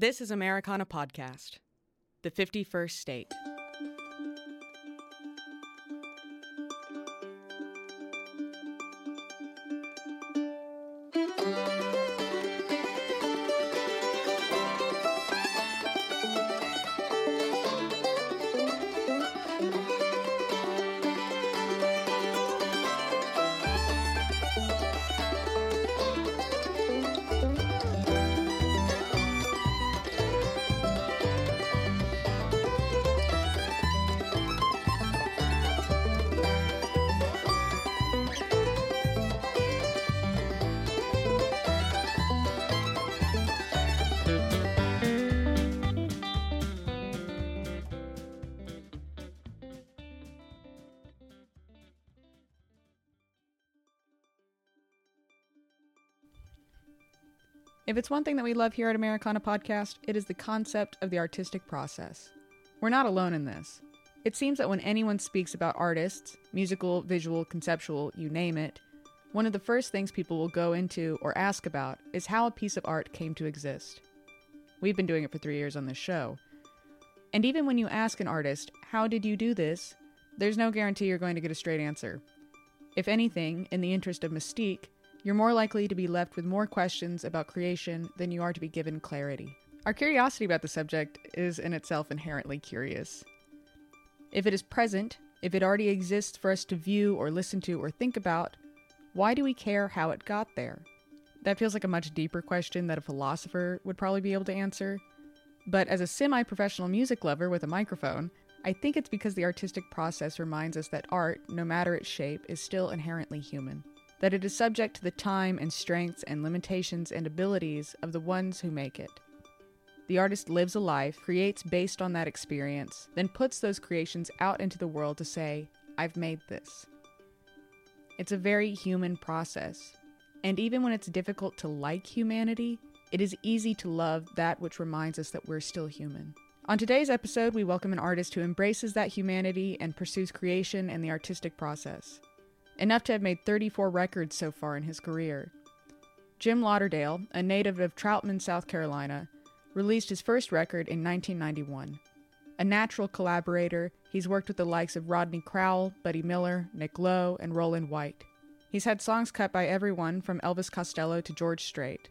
This is Americana Podcast, the 51st state. One thing that we love here at Americana Podcast, it is the concept of the artistic process. We're not alone in this. It seems that when anyone speaks about artists, musical, visual, conceptual, you name it, one of the first things people will go into or ask about is how a piece of art came to exist. We've been doing it for three years on this show. And even when you ask an artist, How did you do this? there's no guarantee you're going to get a straight answer. If anything, in the interest of mystique, you're more likely to be left with more questions about creation than you are to be given clarity. Our curiosity about the subject is in itself inherently curious. If it is present, if it already exists for us to view or listen to or think about, why do we care how it got there? That feels like a much deeper question that a philosopher would probably be able to answer. But as a semi professional music lover with a microphone, I think it's because the artistic process reminds us that art, no matter its shape, is still inherently human that it is subject to the time and strengths and limitations and abilities of the ones who make it. The artist lives a life, creates based on that experience, then puts those creations out into the world to say, I've made this. It's a very human process. And even when it's difficult to like humanity, it is easy to love that which reminds us that we're still human. On today's episode, we welcome an artist who embraces that humanity and pursues creation and the artistic process enough to have made 34 records so far in his career. Jim Lauderdale, a native of Troutman, South Carolina, released his first record in 1991. A natural collaborator, he's worked with the likes of Rodney Crowell, Buddy Miller, Nick Lowe, and Roland White. He's had songs cut by everyone from Elvis Costello to George Strait.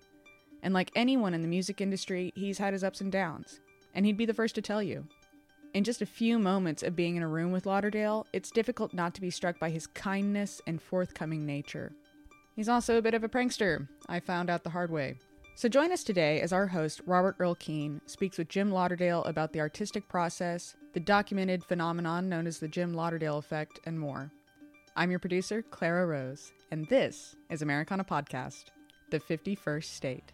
And like anyone in the music industry, he's had his ups and downs. And he'd be the first to tell you. In just a few moments of being in a room with Lauderdale, it's difficult not to be struck by his kindness and forthcoming nature. He's also a bit of a prankster, I found out the hard way. So join us today as our host, Robert Earl Keen, speaks with Jim Lauderdale about the artistic process, the documented phenomenon known as the Jim Lauderdale effect, and more. I'm your producer, Clara Rose, and this is Americana Podcast, the 51st state.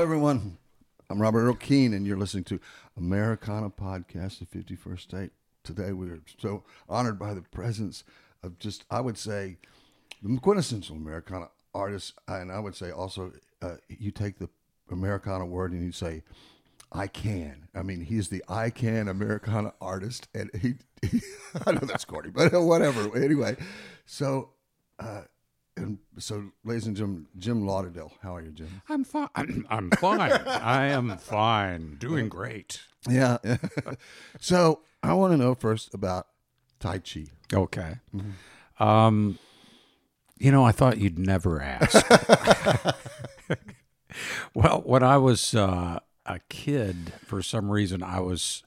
Hello, everyone. I'm Robert Earl Keen, and you're listening to Americana Podcast, the 51st State. Today, we are so honored by the presence of just, I would say, the quintessential Americana artist. And I would say also, uh, you take the Americana word and you say, I can. I mean, he's the I can Americana artist. And he, I know that's corny, but whatever. Anyway, so, uh, and so, ladies and gentlemen, Jim Lauderdale. How are you, Jim? I'm fine. I'm fine. I am fine. Doing great. Yeah. so I want to know first about Tai Chi. Okay. Um, you know, I thought you'd never ask. well, when I was uh, a kid, for some reason, I was,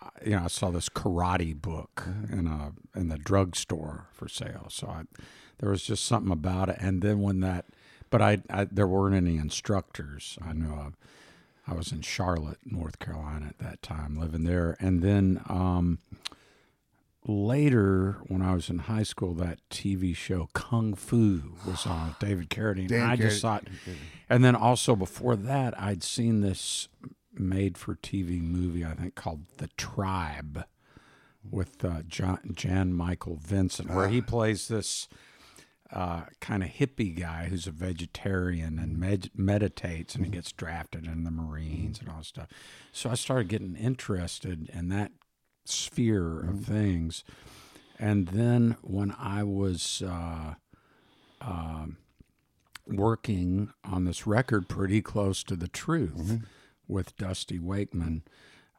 uh, you know, I saw this karate book in a in the drugstore for sale. So I, there was just something about it. And then when that, but I, I there weren't any instructors. I knew of. I was in Charlotte, North Carolina at that time, living there. And then um, later, when I was in high school, that TV show Kung Fu was on David Carradine. Dan and I just Carradine. thought, and then also before that, I'd seen this made-for-TV movie I think called The Tribe with uh, John, Jan Michael Vincent, where he plays this uh, kind of hippie guy who's a vegetarian and med- meditates, and he gets drafted in the Marines and all that stuff. So I started getting interested in that sphere of things, and then when I was uh, um working on this record, pretty close to the truth, with Dusty Wakeman.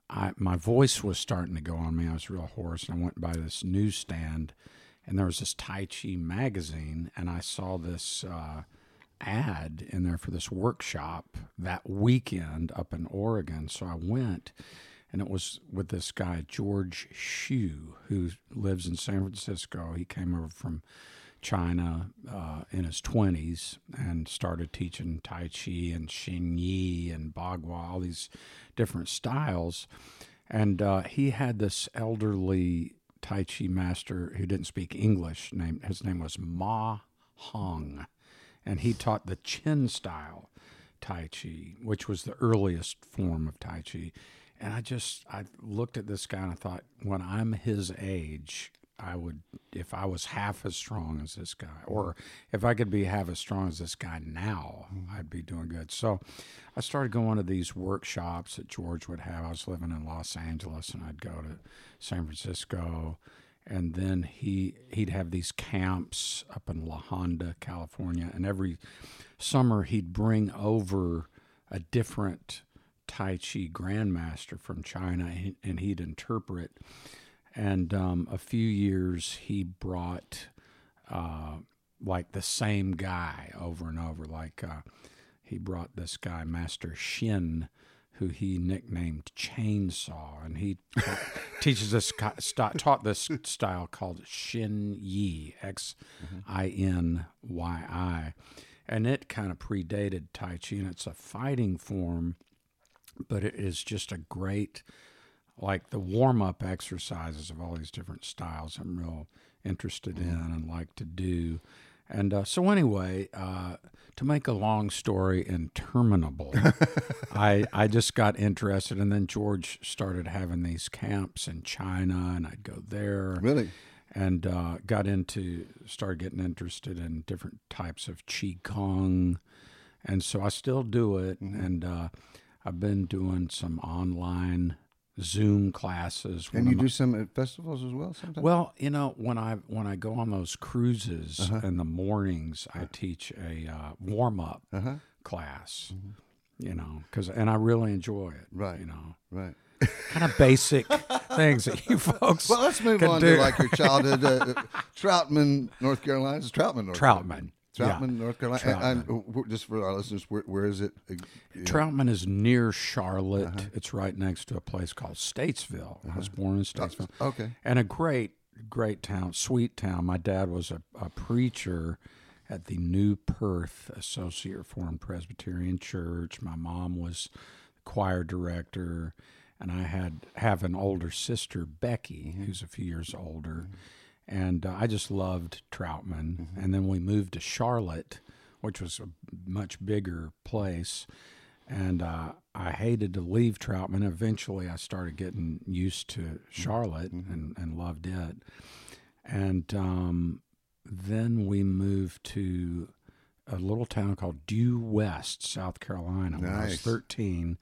I, my voice was starting to go on me. I was real hoarse, and I went by this newsstand, and there was this Tai Chi magazine, and I saw this uh, ad in there for this workshop that weekend up in Oregon. So I went, and it was with this guy George Xu, who lives in San Francisco. He came over from China uh, in his 20s and started teaching Tai Chi and Xing Yi and Bagua, all these different styles. And uh, he had this elderly Tai Chi master who didn't speak English. Named, his name was Ma Hong. And he taught the Chen style Tai Chi, which was the earliest form of Tai Chi. And I just, I looked at this guy and I thought, when I'm his age, I would, if I was half as strong as this guy, or if I could be half as strong as this guy now, I'd be doing good. So I started going to these workshops that George would have. I was living in Los Angeles and I'd go to San Francisco. And then he he'd have these camps up in La Honda, California, and every summer he'd bring over a different Tai Chi grandmaster from China, and- he'd interpret. And um, a few years he brought uh, like the same guy over and over. Like uh, he brought this guy, Master Shin, who he nicknamed Chainsaw, and he ta- teaches this st- taught this style called Shin Yi, X I N Y I, and it kind of predated Tai Chi, and it's a fighting form, but it is just a great like the warm up exercises of all these different styles I'm real interested in and like to do. And uh, so, anyway, uh, to make a long story interminable, I, I just got interested. And then George started having these camps in China, and I'd go there Really? and uh, got into started getting interested in different types of qigong and so i still do it and uh, i've been doing some online zoom classes And you I'm- do some at festivals as well sometimes? well you know when i when i go on those cruises Uh-huh. in the mornings i teach a uh, warm-up Uh-huh. class you know because and i really enjoy it Right. you know Right. kind of basic things that you folks Well, let's move on do. to like your childhood. Uh, Troutman, North Carolina. It's Troutman, North troutman yeah. Troutman, North Carolina. And, and, just for our listeners, where, where is it? Know? Troutman is near Charlotte. Uh-huh. It's right next to a place called Statesville. I was uh-huh. born in Statesville. Okay. And a great, great town, sweet town. My dad was a, a preacher at the New Perth Associate Reformed Presbyterian Church. My mom was choir director, and I had have an older sister, Becky, mm-hmm. who's a few years older. Mm-hmm. And uh, I just loved Troutman. And then we moved to Charlotte, which was a much bigger place. And uh, I hated to leave Troutman. Eventually, I started getting used to Charlotte and, and loved it. And um, then we moved to a little town called Due West, South Carolina, when I was Nice. 13.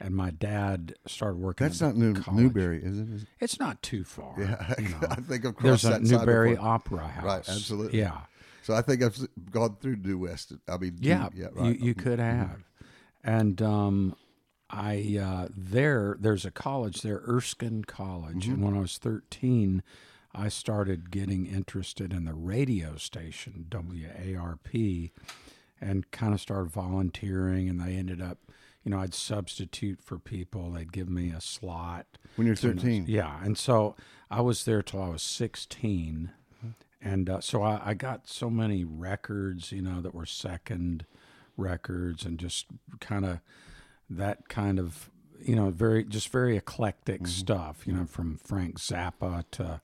And my dad started working That's at not New, college. Newberry, is it? Is it? It's not too far. Yeah, you know. I think I've There's crossed a that side Newberry before. Opera House. Right, absolutely. Yeah. So I think I've s- gone through Due West. I mean, Due- Yeah, yeah, right. you, you could have. And um, I uh, there there's a college there, Erskine College, Mm-hmm. and when I was 13, I started getting interested in the radio station WARP, and kind of started volunteering. And they ended up, you know, I'd substitute for people. They'd give me a slot. when you're 13. Yeah, and so I was there till I was 16, and uh, so I, I got so many records, you know, that were second records, and just kind of that kind of, you know, very just very eclectic stuff, you know, from Frank Zappa to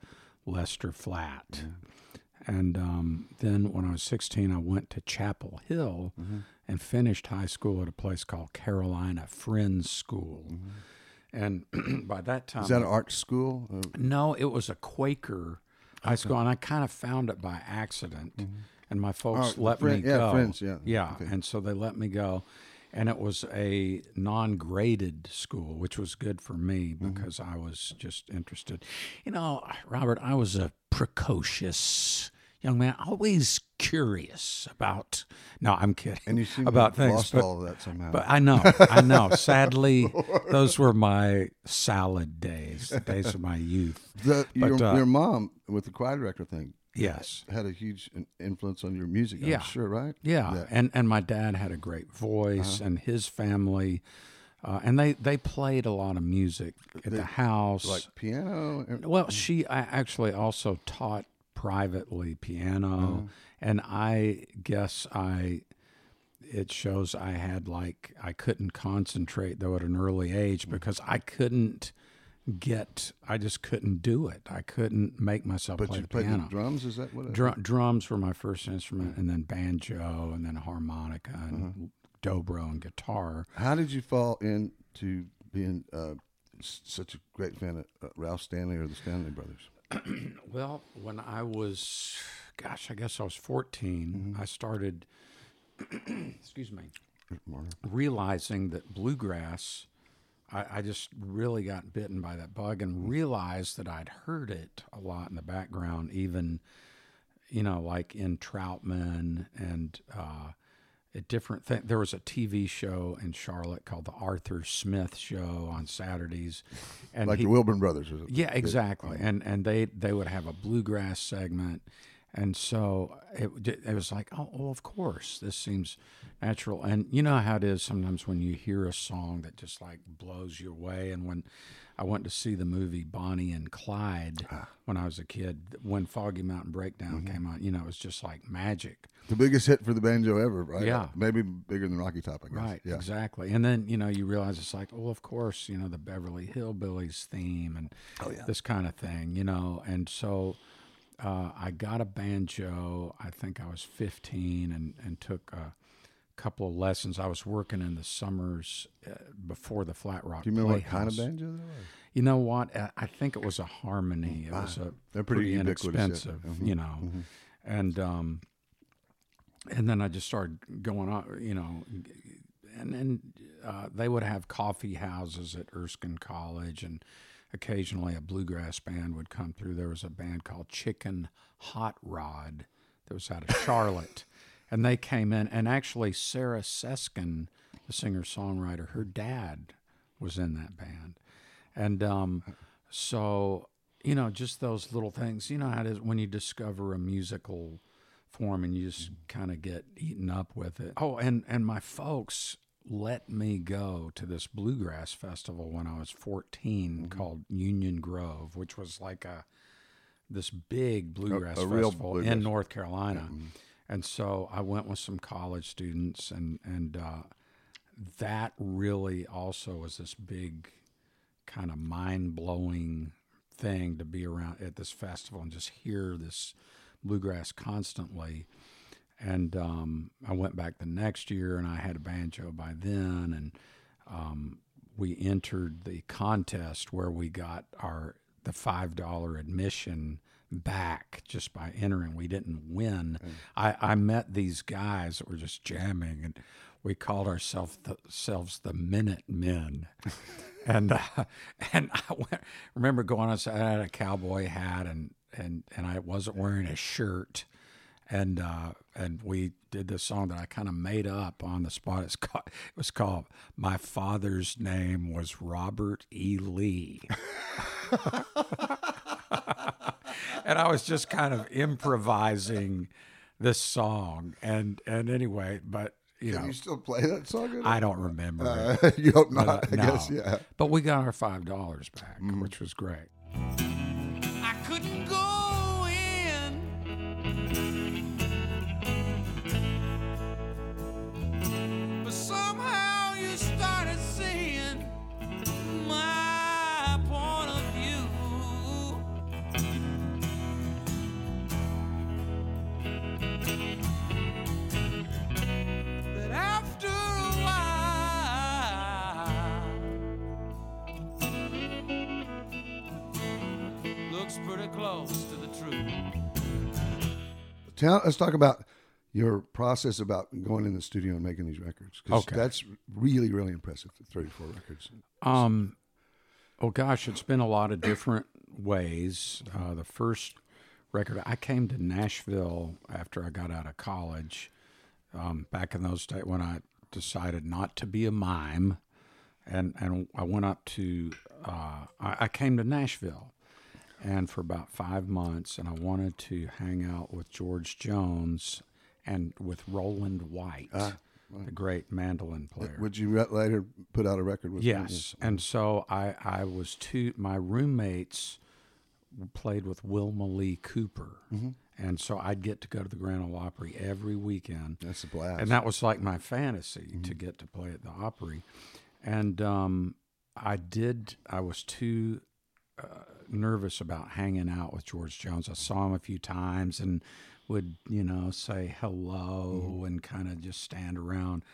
Lester Flatt. And um, then when I was 16, I went to Chapel Hill Mm-hmm. and finished high school at a place called Carolina Friends School. And by that time, Mm-hmm. Is that an art school? Uh, no, it was a Quaker high school, and I kind of found it by accident. And my folks Oh, let friend- me yeah, go. friends, yeah. yeah. Okay. And so they let me go, and it was a non-graded school, which was good for me Mm-hmm. because I was just interested. You know, Robert, I was a precocious young man, always curious about. No, I'm kidding. and you seem about to have things, lost but- all of that somehow. but I know, I know. Sadly, those were my salad days, the days of my youth. the, your, uh, your mom with the choir director thing Yes. had a huge influence on your music. I'm Yeah. sure, right? Yeah. And and my dad had a great voice, uh-huh. and his family, uh, and they they played a lot of music at the house. like piano. and- well, she I actually also taught privately piano, uh-huh. and I guess I. It shows I had like I couldn't concentrate though at an early age mm. because I couldn't get I just couldn't do it. I couldn't make myself but play you piano. the drums. Is that what? It, Drum, drums were my first instrument, and then banjo, and then harmonica, and dobro, and guitar. How did you fall into being uh, such a great fan of uh, Ralph Stanley or the Stanley Brothers? Well, when I was, gosh, I guess I was 14, I started, excuse me, realizing that bluegrass, I, I just really got bitten by that bug and realized that I'd heard it a lot in the background, even, you know, like in Troutman and uh, at different things. There was a TV show in Charlotte called the Arthur Smith Show on Saturdays, and Like he, the Wilburn Brothers? Yeah, exactly. And and they they would have a bluegrass segment, and so uh, it it was like, oh, well, of course, this seems natural. And you know how it is sometimes when you hear a song that just like blows you away. And when I went to see the movie Bonnie and Clyde ah. when I was a kid, when Foggy Mountain Breakdown mm-hmm. came out, you know, it was just like magic. The biggest hit for the banjo ever, right? Yeah. Maybe bigger than Rocky Top, I guess. Right, Yeah. exactly. And then, you know, you realize it's like, well, of course, you know, the Beverly Hillbillies theme and Oh, yeah. this kind of thing, you know. And so uh, I got a banjo, I think I was 15, and, and took a couple of lessons. I was working in the summers uh, before the Flat Rock Do you remember what kind of banjo that was? You know what? I I think it was a harmony. It was a They're pretty pretty, ubiquitous, yeah. inexpensive, Mhm, you know. And um, and then I just started going on, you know, and then uh, they would have coffee houses at Erskine College, and occasionally a bluegrass band would come through. There was a band called Chicken Hot Rod that was out of Charlotte, and they came in, and actually Sarah Siskind, the singer songwriter, her dad was in that band, and um, so you know, just those little things. You know how it is when you discover a musical form and you just kind of get eaten up with it. Oh, and and my folks let me go to this bluegrass festival when I was 14 called Union Grove, which was like a this big bluegrass a real festival bluegrass. in North Carolina. And so I went with some college students and and uh, that really also was this big kind of mind-blowing thing to be around at this festival and just hear this bluegrass constantly. And um, I went back the next year, and I had a banjo by then, and um, we entered the contest where we got our the five dollar admission back just by entering. We didn't win. I, I met these guys that were just jamming, and we called ourselves the, ourselves the Minute Men. and uh, and I went, remember going on. I had a cowboy hat, and and and I wasn't wearing a shirt and uh, and we did this song that I kind of made up on the spot. It's called, it was called "My Father's Name Was Robert E. Lee," and I was just kind of improvising this song. And and anyway, but you Can know, you still play that song? I don't remember. Uh, you hope But, not. uh, I guess, yeah. But we got our five dollars back, Mm-hmm. which was great. Tell, let's talk about your process about going in the studio and making these records. Okay. that's really really impressive. Thirty-four records. Um, oh gosh, it's been a lot of different ways. Uh, the first record, I came to Nashville after I got out of college. Um, back in those days when I decided not to be a mime, and and I went up to, uh, I, I came to Nashville, and for about five months, and I wanted to hang out with George Jones and with Roland White, the great mandolin player. Would you later put out a record with? Yes, and so I I was two. My roommates played with Wilma Lee Cooper, Mm-hmm. and so I'd get to go to the Grand Ole Opry every weekend, That's a blast. and that was like my fantasy to get to play at the Opry, and um, I did. I was too uh, nervous about hanging out with George Jones. I saw him a few times and would you know say hello and kind of just stand around,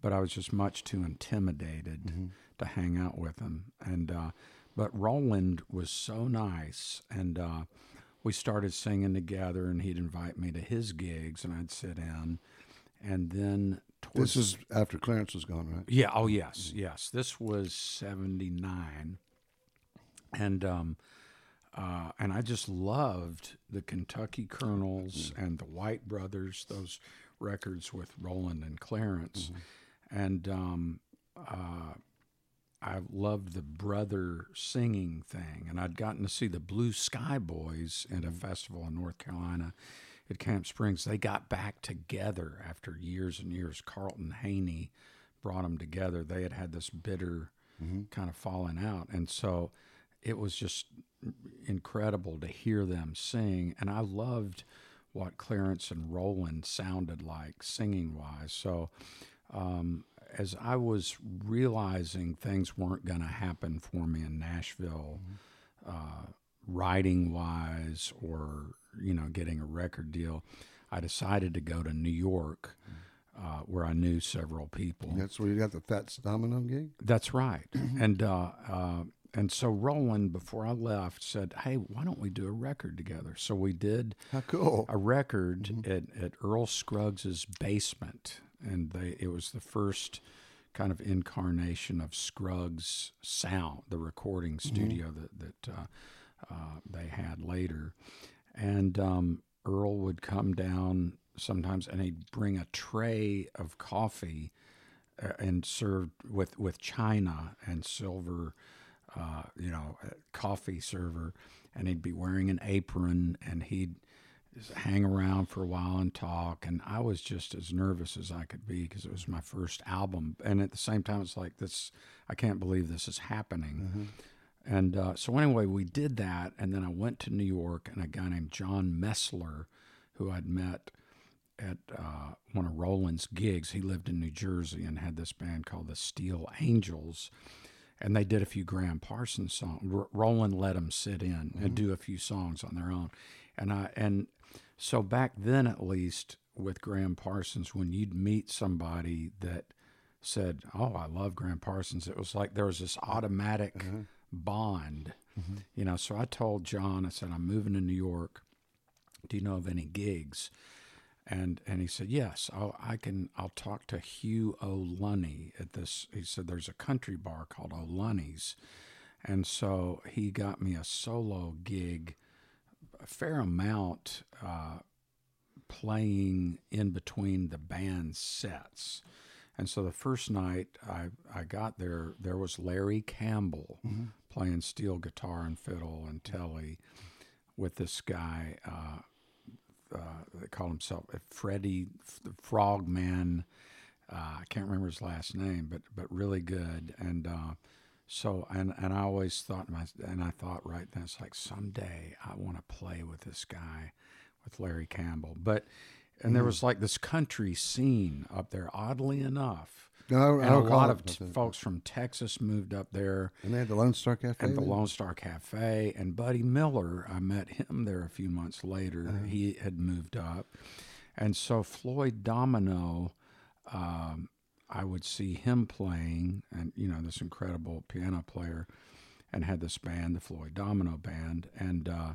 but I was just much too intimidated to hang out with him. And uh, but Roland was so nice, and uh, we started singing together, and he'd invite me to his gigs, and I'd sit in, and then towards this is after Clarence was gone, right? yeah. Oh, yes, yes. This was seventy nine, and um, uh, and I just loved the Kentucky Colonels and the White Brothers. Those records with Roland and Clarence, and um, uh, I loved the brother singing thing. And I'd gotten to see the Blue Sky Boys at a festival in North Carolina at Camp Springs. They got back together after years and years. Carlton Haney brought them together. They had had this bitter kind of falling out. And so it was just incredible to hear them sing. And I loved what Clarence and Roland sounded like singing wise. So um, as I was realizing things weren't going to happen for me in Nashville, uh, writing wise or you know getting a record deal, I decided to go to New York, uh, where I knew several people. That's where you got the Fats Domino gig. That's right. and uh, uh, and so Roland, before I left, said, "Hey, why don't we do a record together?" So we did How cool! a record at, at Earl Scruggs's basement, and they it was the first kind of incarnation of Scruggs' sound, the recording studio that that uh, uh, they had later, and um, Earl would come down sometimes, and he'd bring a tray of coffee uh, and served with with china and silver, uh, you know, coffee server, and he'd be wearing an apron, and he'd hang around for a while and talk. And I was just as nervous as I could be because it was my first album, and at the same time, it's like this. I can't believe this is happening. And uh, so anyway, we did that, and then I went to New York, and a guy named John Messler, who I'd met at uh, one of Roland's gigs. He lived in New Jersey and had this band called the Steel Angels, and they did a few Gram Parsons songs. R- Roland let them sit in and mm-hmm. do a few songs on their own, and I and so back then at least with Gram Parsons, when you'd meet somebody that said, "Oh, I love Gram Parsons," it was like there was this automatic mm-hmm. bond, mm-hmm. you know. So I told John, I said, "I'm moving to New York. Do you know of any gigs?" And and he said, "Yes, I'll, I can. I'll talk to Hugh O'Lunney at this." He said, "There's a country bar called O'Lunney's," and so he got me a solo gig, a fair amount, uh, playing in between the band sets. And so the first night I, I got there, there was Larry Campbell playing steel guitar and fiddle and telly with this guy. Uh, uh, they call himself uh, Freddie the Frogman. Uh, I can't remember his last name, but but really good. And uh, so and and I always thought my and I thought right then it's like someday I want to play with this guy, with Larry Campbell. But and there was like this country scene up there. Oddly enough, No, and a lot of t- folks from Texas moved up there And they had the Lone Star Cafe. at the? Lone Star Cafe. And Buddy Miller, I met him there a few months later. He had moved up. And so Floyd Domino, um, I would see him playing, and, you know, this incredible piano player, and had this band, the Floyd Domino Band. And, uh,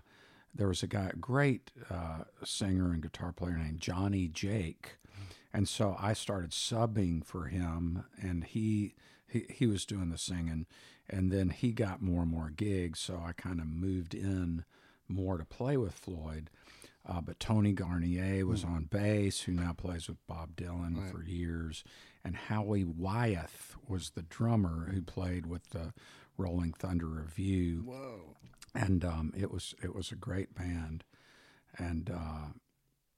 there was a guy, a great uh, singer and guitar player named Johnny Jake, and so I started subbing for him, and he he he was doing the singing, and then he got more and more gigs, so I kind of moved in more to play with Floyd. Uh, but Tony Garnier was on bass, who now plays with Bob Dylan for years, and Howie Wyeth was the drummer who played with the Rolling Thunder Revue. Whoa. and um, it was it was a great band, and uh,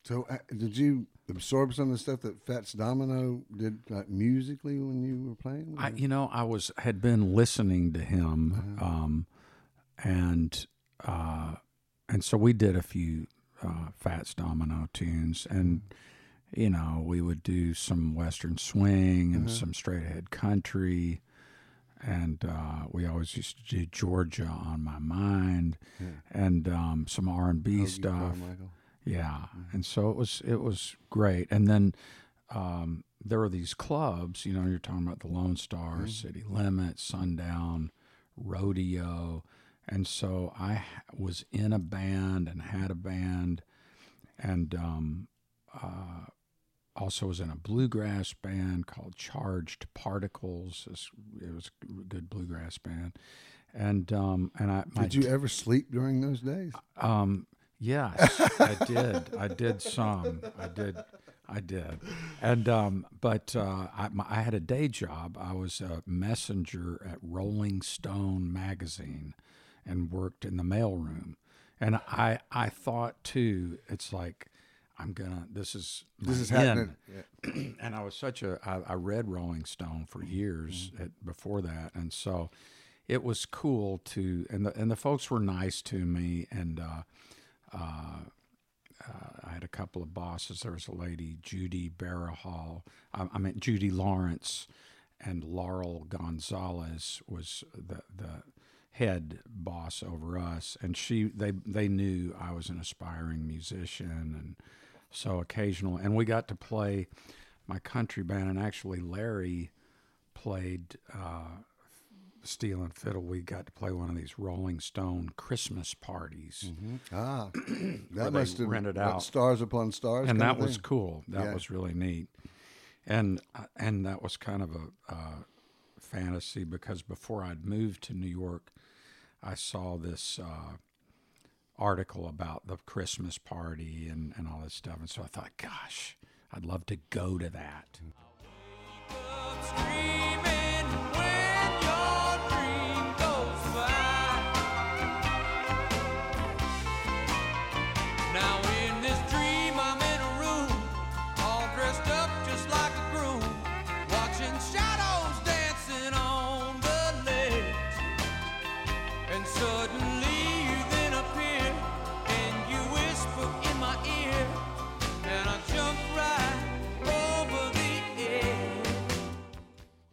So, uh, did you absorb some of the stuff that Fats Domino did like, musically when you were playing? I you know I was had been listening to him, um, and uh, and so we did a few uh, Fats Domino tunes, and you know we would do some Western swing and some straight ahead country. And uh, we always used to do Georgia on my mind, and um, some R and B stuff. Carmichael. Yeah, and so it was it was great. And then um, there were these clubs. You know, you're talking about the Lone Star, City Limits, Sundown, Rodeo, and so I was in a band and had a band, and um, uh, also was in a bluegrass band called Charged Particles. It was a good bluegrass band, and um, and I Did you ever sleep during those days? um, yes, I did. I did some. I did. I did. And um, but uh, I, my, I had a day job. I was a messenger at Rolling Stone magazine, and worked in the mailroom. And I I thought too. It's like I'm gonna. This is This is end happening. Yeah. and I was such a I, I read Rolling Stone for years at, before that, and so it was cool to and the and the folks were nice to me, and uh, uh, uh, I had a couple of bosses. There was a lady, Judy Barahal, I, I meant Judy Lawrence, and Laurel Gonzalez was the the head boss over us, and she they they knew I was an aspiring musician, and so occasional, and we got to play my country band, and actually Larry played uh, steel and fiddle. We got to play one of these Rolling Stone Christmas parties, Ah, that must have rented out. stars upon stars, and that was cool. That Yeah. was really neat, and uh, and that was kind of a uh, fantasy because before I'd moved to New York, I saw this. Uh, article about the Christmas party and, and all this stuff. And so I thought, gosh, I'd love to go to that.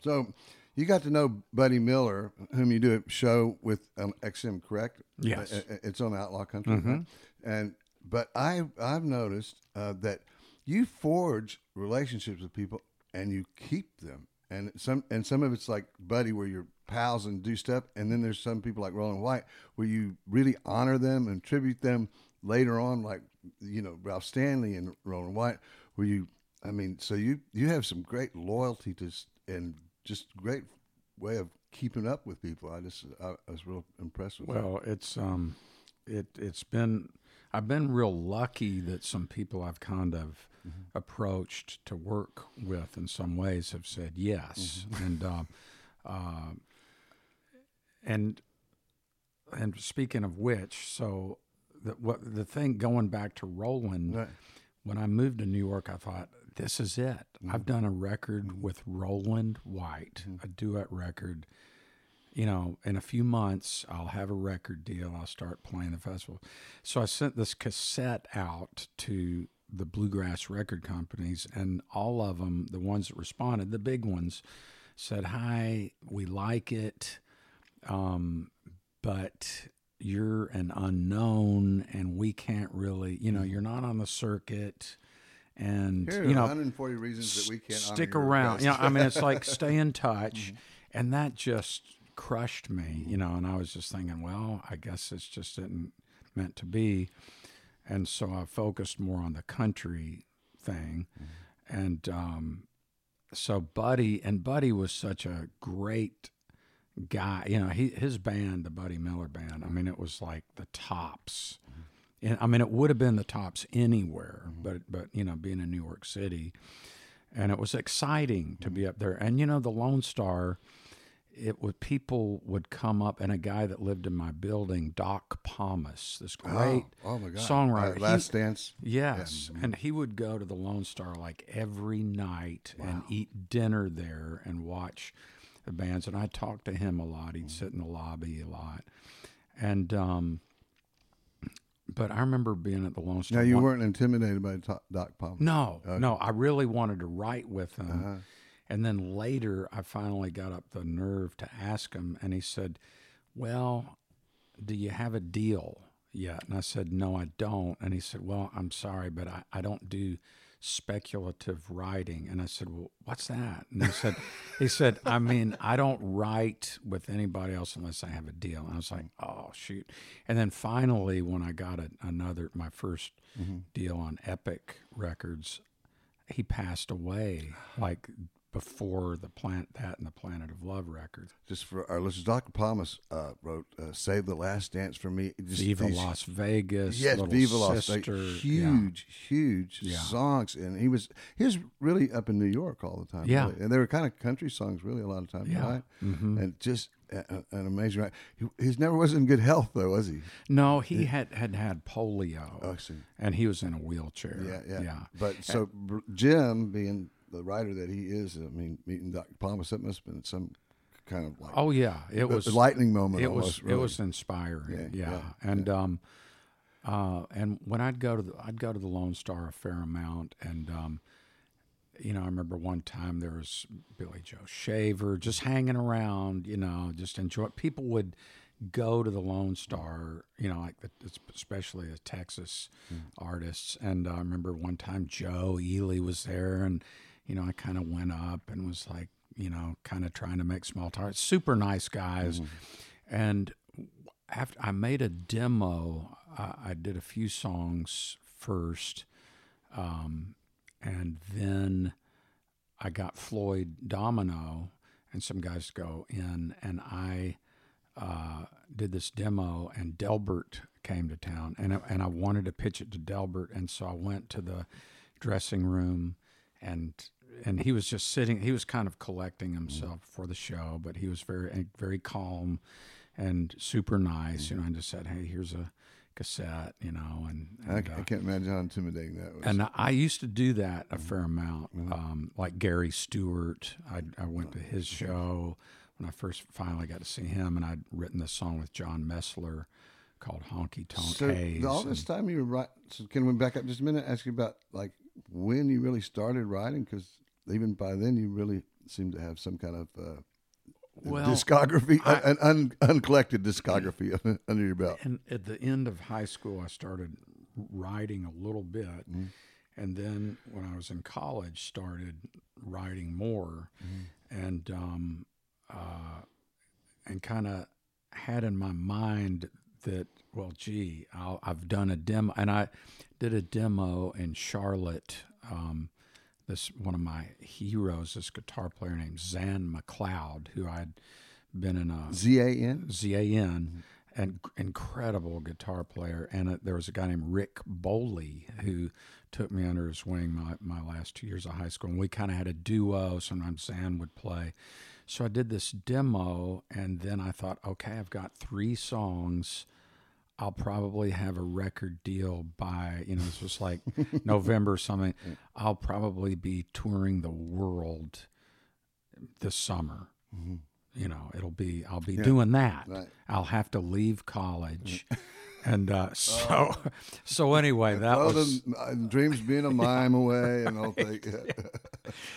So you got to know Buddy Miller, whom you do a show with on XM, correct? Yes. Uh, uh, It's on Outlaw Country, right? and but I I've noticed uh, that you forge relationships with people and you keep them, and some and some of it's like Buddy, where you're pals and do stuff, and then there's some people like Roland White, where you really honor them and tribute them later on, like you know Ralph Stanley and Roland White, where you I mean, so you you have some great loyalty to and just great way of keeping up with people. I just I, I was real impressed with. that. Well, it's um, it it's been I've been real lucky that some people I've kind of approached to work with in some ways have said yes, and uh, uh, and and speaking of which, so the what the thing going back to Roland. Right. When I moved to New York, I thought, this is it. I've mm-hmm. done a record with Roland White, mm-hmm. a duet record. You know, in a few months, I'll have a record deal. I'll start playing the festival. So I sent this cassette out to the bluegrass record companies, and all of them, the ones that responded, the big ones, said, Hi, we like it, um, but you're an unknown, and we can't really, you know, mm-hmm. you're not on the circuit. And, you know, 140 reasons that we can't stick around. You know, I mean, it's like stay in touch, mm-hmm. and that just crushed me. You know, and I was just thinking, well, I guess it's just didn't meant to be, and so I focused more on the country thing, mm-hmm. and um, so Buddy and Buddy was such a great guy. You know, he his band, the Buddy Miller band. I mean, it was like the tops. Mm-hmm. And I mean, it would have been the tops anywhere, but but you know, being in New York City, and it was exciting to be up there. And you know, the Lone Star, it would people would come up, and a guy that lived in my building, Doc Pomus, this great oh, oh my God. songwriter. Uh, He- Dance. Yes, and he would go to the Lone Star like every night and eat dinner there and watch the bands. And I talked to him a lot. He'd sit in the lobby a lot, and um, but I remember being at the Lone Star. Now you one- weren't intimidated by Doc Pomus. no, no. I really wanted to write with him. Uh-huh. And then later, I finally got up the nerve to ask him, and he said, Well, do you have a deal yet? And I said, No, I don't. And he said, Well, I'm sorry, but I, I don't do speculative writing. And I said, Well, what's that? And he said, He said, I mean, I don't write with anybody else unless I have a deal. And I was like, Oh, shoot. And then finally, when I got a, another, my 1st mm-hmm. deal on Epic Records, he passed away like before the plant that and the Planet of Love record. Just for our listeners, Dr. Pomus uh, wrote uh, "Save the Last Dance for Me." Just Viva these- Las Vegas, Yes, Little Viva Las Vegas. yeah. Huge, huge Yeah. songs, and he was he was really up in New York all the time. Yeah. really. and they were kind of country songs, really a lot of times, Yeah. right? Mhm. And just an amazing. Right, he, he's never was in good health though, was he? No, he had had had polio, Oh, and he was in a wheelchair. Yeah, yeah, yeah. But so Br- Jim, being the writer that he is, I mean, meeting Dr. Pomus, that must have been some kind of like Oh yeah, it was lightning moment. it almost, was really. it was inspiring. Yeah, Yeah, yeah, and um, uh, and when I'd go to the, I'd go to the Lone Star a fair amount, and um, you know, I remember one time there was Billy Joe Shaver just hanging around, you know, just enjoy. People would go to the Lone Star, you know, like the, especially the Texas artists. And I remember one time Joe Ely was there, and you know, I kind of went up and was like, you know, kind of trying to make small talk. Super nice guys, and after I made a demo, I, I did a few songs first, um, and then I got Floyd Domino and some guys to go in, and I uh, did this demo, and Delbert came to town, and I, and I wanted to pitch it to Delbert, and so I went to the dressing room, and and he was just sitting. He was kind of collecting himself for the show, but he was very very calm and super nice. You know, and just said, "Hey, here's a cassette," you know, and, I, and, I uh, can't imagine how intimidating that was. and I used to do that a fair amount, um, like Gary Stewart. I, I went to his show when I first finally got to see him, and I'd written this song with John Messler called "Honky Tonk so Haze." all this time you were right. So can we back up just a minute? Ask you about like when you really started writing, because even by then you really seemed to have some kind of uh, Well, discography, I- an un, uncollected discography under your belt. and at the end of high school, I started writing a little bit, Mm-hmm. and then when I was in college, started writing more, Mm-hmm. and um, uh, and kind of had in my mind that well, gee, I'll, I've done a demo, and I did a demo in Charlotte. Um, this one of my heroes, this guitar player named Zan McLeod, who I'd been in a Z A N. Z-A-N, and incredible guitar player. And uh, there was a guy named Rick Boley who took me under his wing my, my last two years of high school. And we kind of had a duo. Sometimes Zan would play. So I did this demo, and then I thought, okay, I've got three songs. I'll probably have a record deal by, you know, this was like November or something. I'll probably be touring the world this summer you know it'll be i'll be doing that right. i'll have to leave college and uh, so so anyway that was the uh, dreams being a mime away, and I'll take.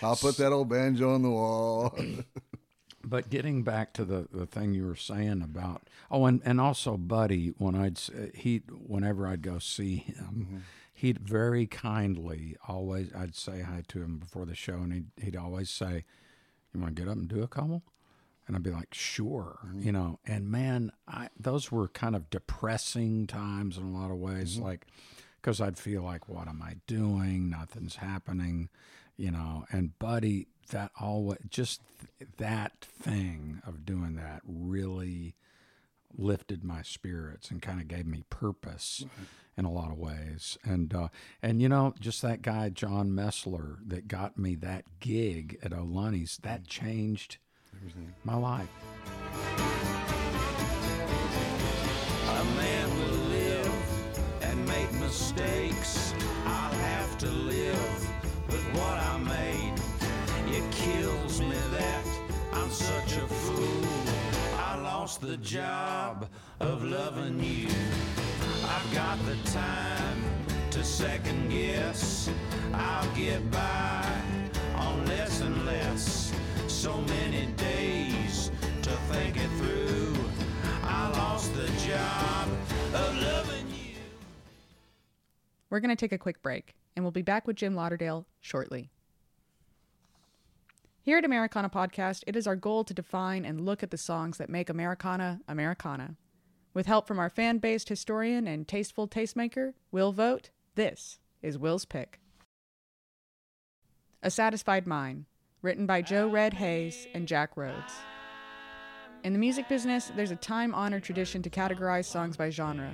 I'll put that old banjo on the wall. But getting back to the, the thing you were saying about oh and, and also buddy when i'd uh, he whenever i'd go see him mm-hmm. he'd very kindly always i'd say hi to him before the show and he'd, he'd always say you want to get up and do a couple? And I'd be like, sure, mm-hmm. you know. And man, I those were kind of depressing times in a lot of ways, mm-hmm. like because I'd feel like, what am I doing? Nothing's happening, you know. And Buddy, that always just th- that thing of doing that really lifted my spirits and kind of gave me purpose in a lot of ways. And uh, and you know, just that guy John Messler that got me that gig at O'Lunney's that changed my life. A man will live and make mistakes. The job of loving you. I've got the time to second guess. I'll get by on less and less. So many days to think it through. I lost the job of loving you. We're going to take a quick break, and we'll be back with Jim Lauderdale shortly. Here at Americana Podcast, it is our goal to define and look at the songs that make Americana Americana. With help from our fan based historian and tasteful tastemaker, Will Vote, this is Will's Pick. A Satisfied Mind, written by Joe Red Hayes and Jack Rhodes. In the music business, there's a time honored tradition to categorize songs by genre.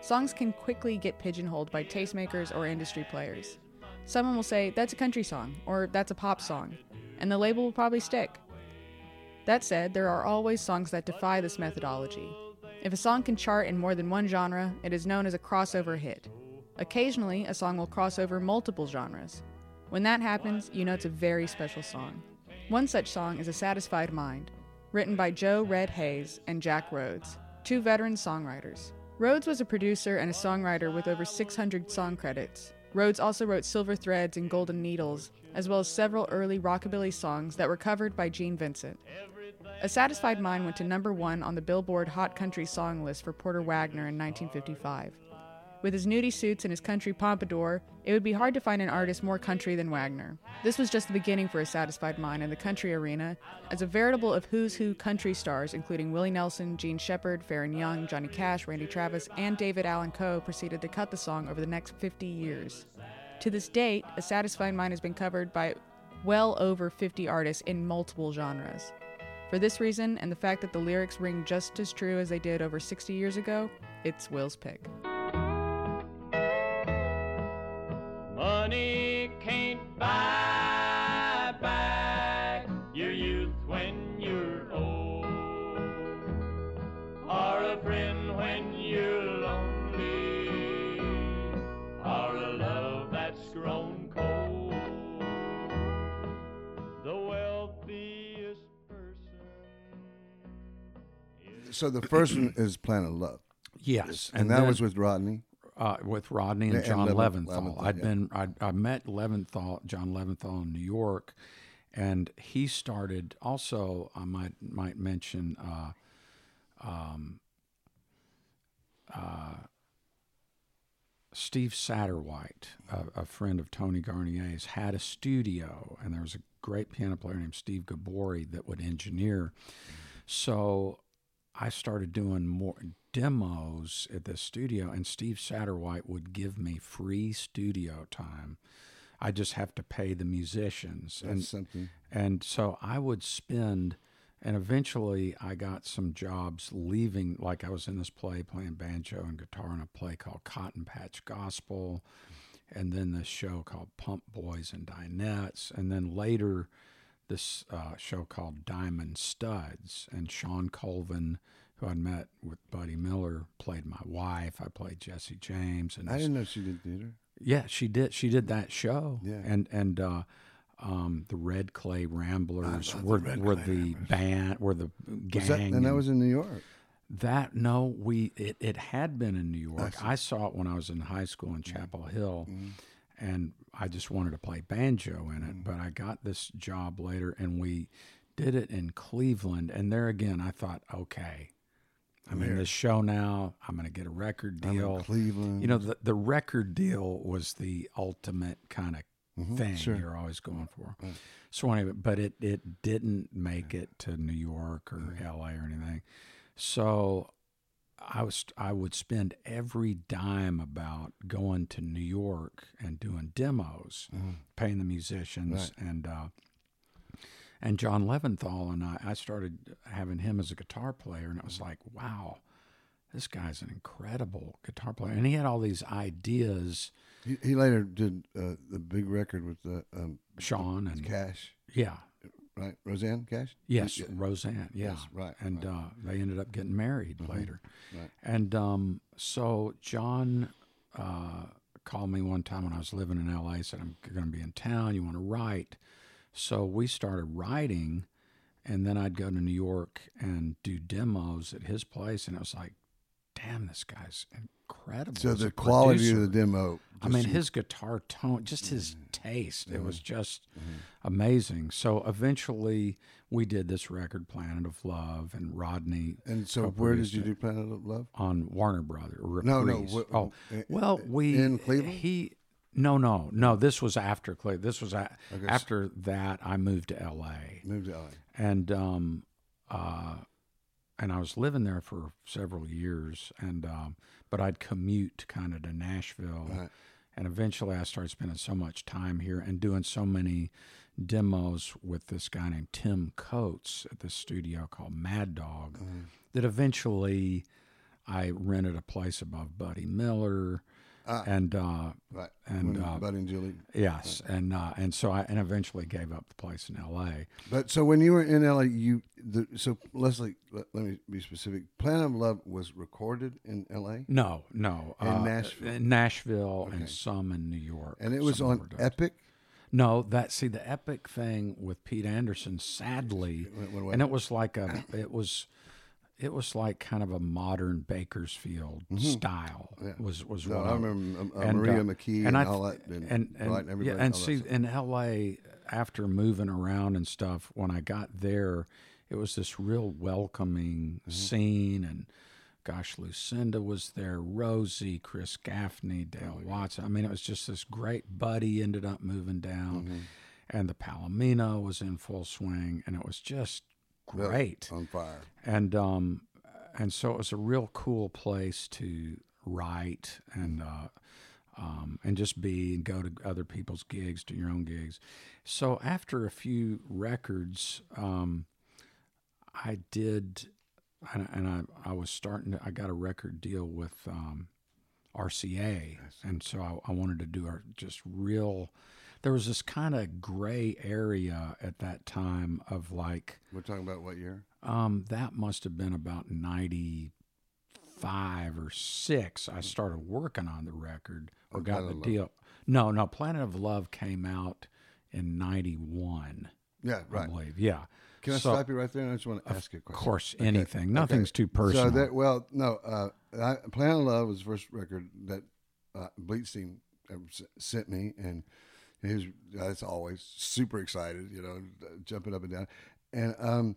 Songs can quickly get pigeonholed by tastemakers or industry players. Someone will say, that's a country song, or that's a pop song, and the label will probably stick. That said, there are always songs that defy this methodology. If a song can chart in more than one genre, it is known as a crossover hit. Occasionally, a song will cross over multiple genres. When that happens, you know it's a very special song. One such song is A Satisfied Mind, written by Joe Red Hayes and Jack Rhodes, two veteran songwriters. Rhodes was a producer and a songwriter with over 600 song credits. Rhodes also wrote Silver Threads and Golden Needles, as well as several early rockabilly songs that were covered by Gene Vincent. A Satisfied Mind went to number one on the Billboard Hot Country Song list for Porter Wagoner in 1955. With his nudie suits and his country pompadour, it would be hard to find an artist more country than Wagoner. This was just the beginning for A Satisfied Mind in the country arena, as a veritable of who's who country stars, including Willie Nelson, Jean Shepard, Faron Young, Johnny Cash, Randy Travis, and David Allan Coe, proceeded to cut the song over the next 50 years. To this date, A Satisfied Mind has been covered by well over 50 artists in multiple genres. For this reason, and the fact that the lyrics ring just as true as they did over 60 years ago, it's Will's pick. Money can't buy back your youth when you're old, or a friend when you're lonely, or a love that's grown cold. The wealthiest person. So the first one is Planet Love, Yes, and, that then- was with Rodney. Uh, with Rodney and And John Leven- Leventhal. Leventhal, I'd yeah. been I, I met Leventhal, John Leventhal in New York, and he started. Also, I might might mention. Uh, um, uh, Steve Satterwhite, a, a friend of Tony Garnier's, had a studio, and there was a great piano player named Steve Gabori that would engineer. So I started doing more demos at the studio, and Steve Satterwhite would give me free studio time. I just have to pay the musicians, That's and something. and so I would spend, and eventually I got some jobs leaving. Like I was in this play playing banjo and guitar in a play called Cotton Patch Gospel, and then this show called Pump Boys and Dinettes, and then later this uh, show called Diamond Studs. And Shawn Colvin, who I met with Buddy Miller, played my wife. I played Jesse James, and I didn't know she did theater. yeah, she did. She did that show. Yeah. And and uh, um, the Red Clay Ramblers love the were were Clay the Ramblers. band were the gang. That, and that was in New York. that no, we it, it had been in New York. see. I saw it when I was in high school in Chapel Hill, Mm-hmm. And I just wanted to play banjo in Mm-hmm. it. But I got this job later, and we did it in Cleveland. And there again, I thought, okay, I'm in this show now. I'm going to get a record deal. Cleveland. You know, the, the record deal was the ultimate kind of thing sure. you're always going for. So anyway, but it it didn't make it to New York or L.A. or anything. So I was I would spend every dime about going to New York and doing demos, paying the musicians and. Uh, and John Leventhal and I, I started having him as a guitar player, and it was like, wow, this guy's an incredible guitar player. And he had all these ideas, He, he later did uh, the big record with um, Shawn and Cash, yeah, right? Rosanne Cash. yes, Yeah. Rosanne, yeah, Yes, right, And right. Uh, they ended up getting married later. right. And um, so John uh, called me one time when I was living in LA. Said, "I'm going to be in town. You want to write?" So we started writing, and then I'd go to New York and do demos at his place, and it was like, "Damn, this guy's incredible." So the quality producer. of the demo. I mean, his guitar tone, just his taste, it was just Mm-hmm. amazing. So eventually, we did this record, Planet of Love, and Rodney. And so, where did you do Planet of Love? on Warner Brothers? No, no, what- oh, in- well, we in Cleveland? He, no, no, no. This was after Cleveland. This was a, Okay, after that. I moved to L.A. Moved to LA. and um, uh, and I was living there for several years, and um, but I'd commute kind of to Nashville, Right. and eventually I started spending so much time here and doing so many demos with this guy named Tim Coates at this studio called Mad Dog, Mm-hmm. that eventually I rented a place above Buddy Miller, Ah. and uh, Right. And, When uh, Buddy and Julie. yes, and uh, and so I and eventually gave up the place in L.A. But so when you were in LA, you the so Leslie, let, let me be specific. Plan of Love was recorded in LA, No, no. In uh, Nashville? in Nashville, Okay. and some in New York. and it was on. Epic. No, that see the Epic thing with Pete Anderson. Sadly, Went- went away. and it was like a, it was, it was like kind of a modern Bakersfield style. Mm-hmm. Yeah. Was was No, what I remember uh, and, Maria uh, McKee and, I all that, and, and and, right, everybody, yeah, and see in L.A. after moving around and stuff, when I got there, it was this real welcoming Mm-hmm. scene, and gosh, Lucinda was there, Rosie, Chris Gaffney, Oh Dale Watson. I mean, it was just this great. Buddy ended up moving down, Mm-hmm. and the Palomino was in full swing, and it was just Great on fire. and um, and so it was a real cool place to write and uh, um, and just be and go to other people's gigs, to your own gigs. So after a few records, um, I did, and, and I I was starting. To, I got a record deal with um, RCA, and so I, I wanted to do our just real. There was this kind of gray area at that time of like We're talking about what year? um, that must have been about 95 or 6. I started working on the record or On got Planet the deal. No, no, Planet of Love came out in 91, Yeah, I right. believe. Yeah. Can I So, stop you right there? I just want to ask you a question. Of course, anything. okay. Nothing's too personal. So that well, no, uh, I, Planet of Love was the first record that uh, Bleetstein ever sent me, and he was as always super excited, you know, jumping up and down, and um,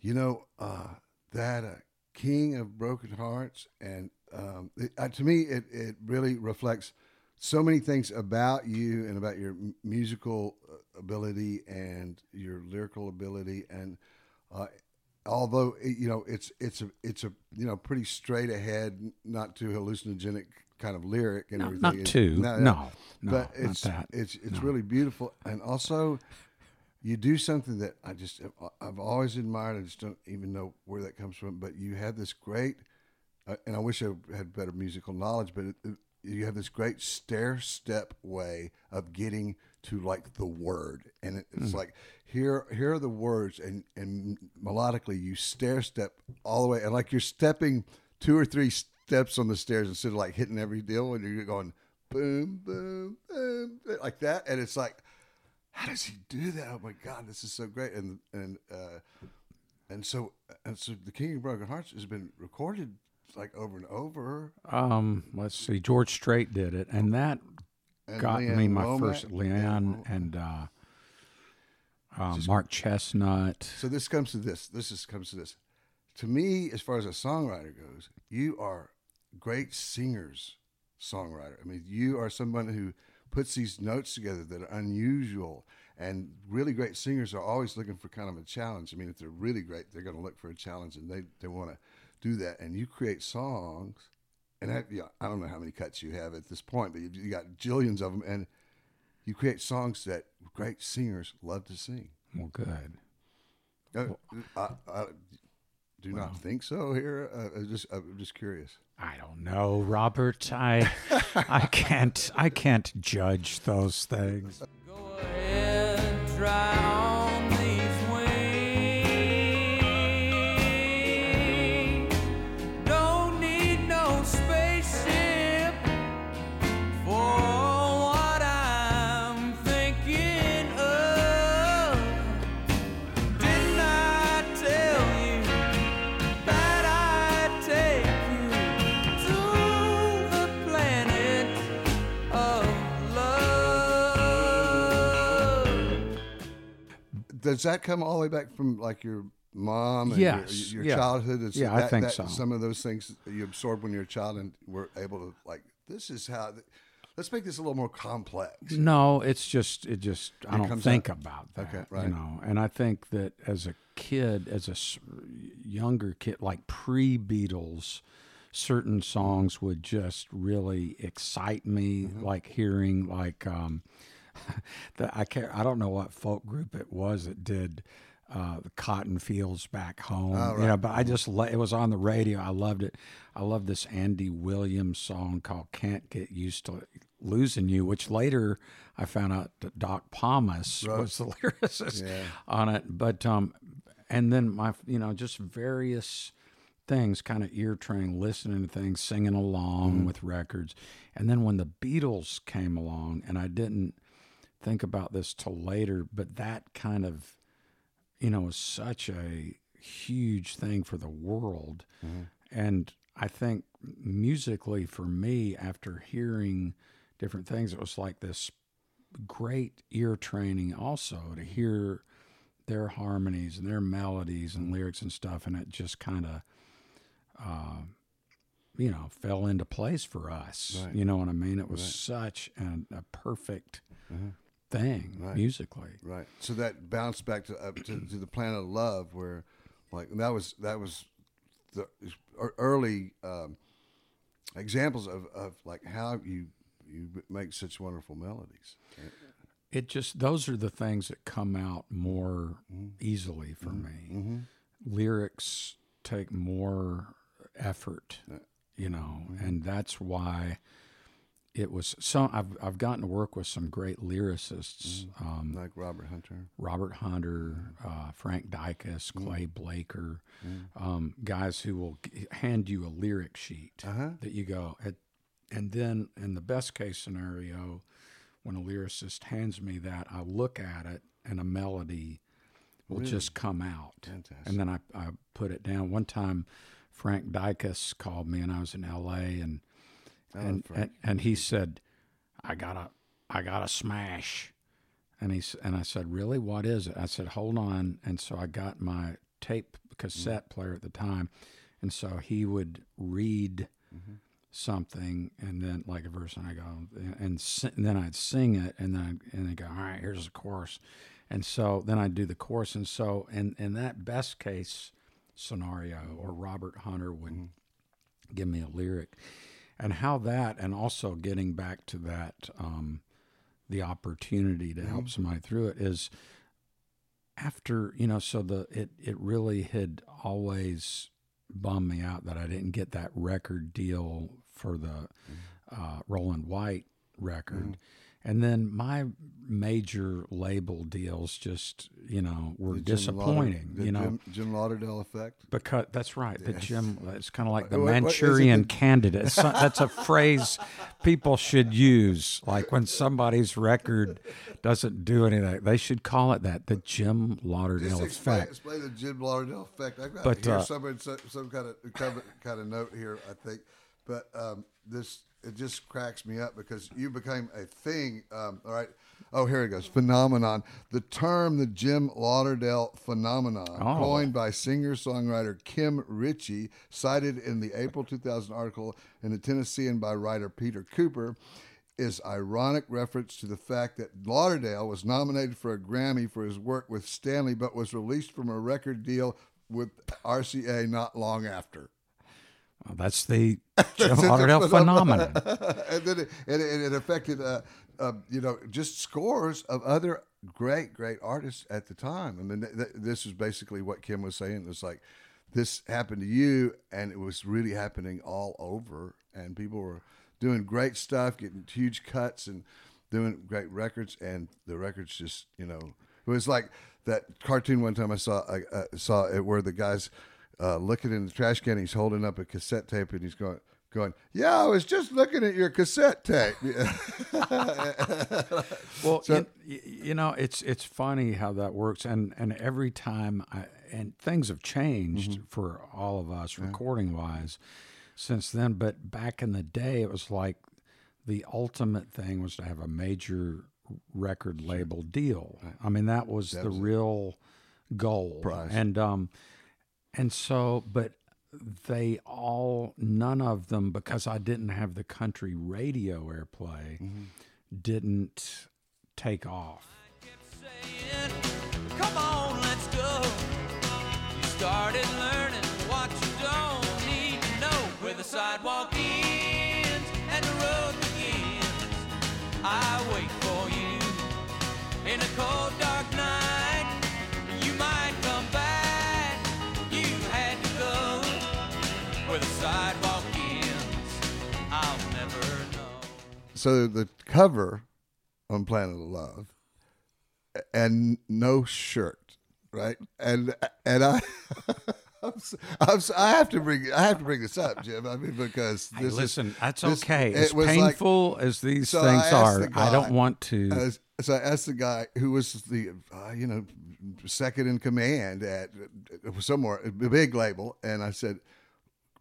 you know, uh, that uh, King of Broken Hearts, and um, it, uh, to me, it it really reflects so many things about you and about your musical uh, ability and your lyrical ability. And uh, although it, you know it's it's a it's a you know pretty straight ahead not too hallucinogenic kind of lyric and No, everything. not It's- too. No, no, but it's that. it's it's No. really beautiful. And also you do something that I just I've always admired. I just don't even know where that comes from. But you have this great uh, and I wish I had better musical knowledge, but it, it, you have this great stair step way of getting to like the word, and it, it's like here here are the words, and and melodically you stair step all the way, and like you're stepping two or three steps on the stairs instead of like hitting every deal, and you're going boom boom boom like that, and it's like. How does he do that? Oh my God, this is so great! And and uh, and so and so, the King of Broken Hearts has been recorded like over and over. um, let's see. George Strait did it, and that And got Lee Ann me my Womack. first Lee Ann and uh, uh, Mark Chesnutt. So this comes to this. This is comes to this. To me, as far as a songwriter goes, you are great singers, songwriter. I mean, you are someone who puts these notes together that are unusual. And really great singers are always looking for kind of a challenge. I mean, if they're really great, they're going to look for a challenge, and they they want to do that. And you create songs, and I, yeah, I don't know how many cuts you have at this point, but you, you got jillions of them, and you create songs that great singers love to sing. Well, good. Uh, I, I do not think so. Here, uh, I'm just I'm just curious. I don't know, Robert. I I can't I can't judge those things. Does that come all the way back from like your mom and Yes, your, your yeah. childhood? Is Yeah, I think that, so. Some of those things you absorb when you're a child and were able to like. This is how. th- Let's make this a little more complex. No, it's just it just I don't think out. about that. Okay, right. You know, and I think that as a kid, as a younger kid, like pre Beatles, certain songs would just really excite me. Mm-hmm. Like hearing like um, the I can't I don't know what folk group it was that did. Uh, the cotton fields back home, Oh, you know. But I just lo- it was on the radio. I loved it. I love this Andy Williams song called "Can't Get Used to Losing You," which later I found out that Doc Pomus was the lyricist Yeah. on it. But um, and then my you know just various things, kind of ear training, listening to things, singing along with records, and then when the Beatles came along, and I didn't think about this till later, but that kind of you know was such a huge thing for the world, mm-hmm. and I think musically for me, after hearing different things, it was like this great ear training also to hear their harmonies and their melodies and mm-hmm. lyrics and stuff, and it just kind of, uh, you know, fell into place for us. Right. You know what I mean? It was such an, a perfect mm-hmm. Thing Right. musically. Right. So that bounced back to, uh, to to the planet of love, where like that was that was the early um, examples of, of like how you you make such wonderful melodies. It just those are the things that come out more easily for me. Lyrics take more effort, you know, and that's why it was so. I've I've gotten to work with some great lyricists, um, Like Robert Hunter. Robert Hunter, uh, Frank Dycus, Clay Blaker, um, guys who will hand you a lyric sheet Uh-huh. that you go, at, and then in the best case scenario, when a lyricist hands me that, I look at it and a melody will just come out, Fantastic. and then I, I put it down. One time, Frank Dycus called me, and I was in L.A. and and, and and he said, "I got a I got a smash." And he and I said, "Really? What is it?" I said, "Hold on." And so I got my tape cassette player at the time, and so he would read something, and then like a verse, and I go, and, and then I'd sing it, and then I'd, and they go, "All right, here's the chorus," and so then I'd do the chorus, and so in in that best case scenario, or Robert Hunter would give me a lyric and how that and also getting back to that um, the opportunity to help somebody through it is after you know so the it it really had always bummed me out that I didn't get that record deal for the uh, Roland White record. And then my major label deals just, you know, were The disappointing. Lauder- the you know, Jim, Jim Lauderdale effect. because that's right. The Jim, it's kind of like the What- what Manchurian that- candidate. Not- that's a phrase people should use. Like when somebody's record doesn't do anything, they should call it that. The Jim Lauderdale Just explain, effect. explain the Jim Lauderdale effect. I've got But, here uh, some, some some kind of kind of, kind of note here, I think. But um, this it just cracks me up because you became a thing. Um, all right. Oh, here it goes. Phenomenon. The term the Jim Lauderdale phenomenon, Oh. coined by singer-songwriter Kim Richey, cited in the April 2000 article in the Tennessean by writer Peter Cooper, is ironic reference to the fact that Lauderdale was nominated for a Grammy for his work with Stanley, but was released from a record deal with RCA not long after. Well, that's the Joe Lauderdale phenomenon. and then it, and it, it affected, uh, uh, you know, just scores of other great, great artists at the time. I mean, th- th- this is basically what Kim was saying. It's like this happened to you, and it was really happening all over, and people were doing great stuff, getting huge cuts, and doing great records, and the records just, you know, it was like that cartoon one time I saw. I uh, saw it where the guys uh, looking in the trash can. He's holding up a cassette tape, and he's going, going, "Yeah, I was just looking at your cassette tape." Well, So- you, you know, it's it's funny how that works, and and every time, I, and things have changed Mm-hmm. for all of us recording wise since then. But back in the day, it was like the ultimate thing was to have a major record label deal. I mean, that was the real goal, Prize. and um, and so, but they all, none of them, because I didn't have the country radio airplay, mm-hmm. didn't take off. saying, Come on, let's go. You started learning what you don't need to know. Where the sidewalk ends and the road begins. I wait for you in a cold, dark so the cover on Planet of Love, and no shirt, right? And and I. I'm, I'm, I have to bring I have to bring this up, Jim. I mean, because Hey, this is- listen, that's this- okay. As was like- painful as these So things are, the I don't want to. As, so I asked the guy who was the, uh, you know, second in command at uh, somewhere, a big label, and I said,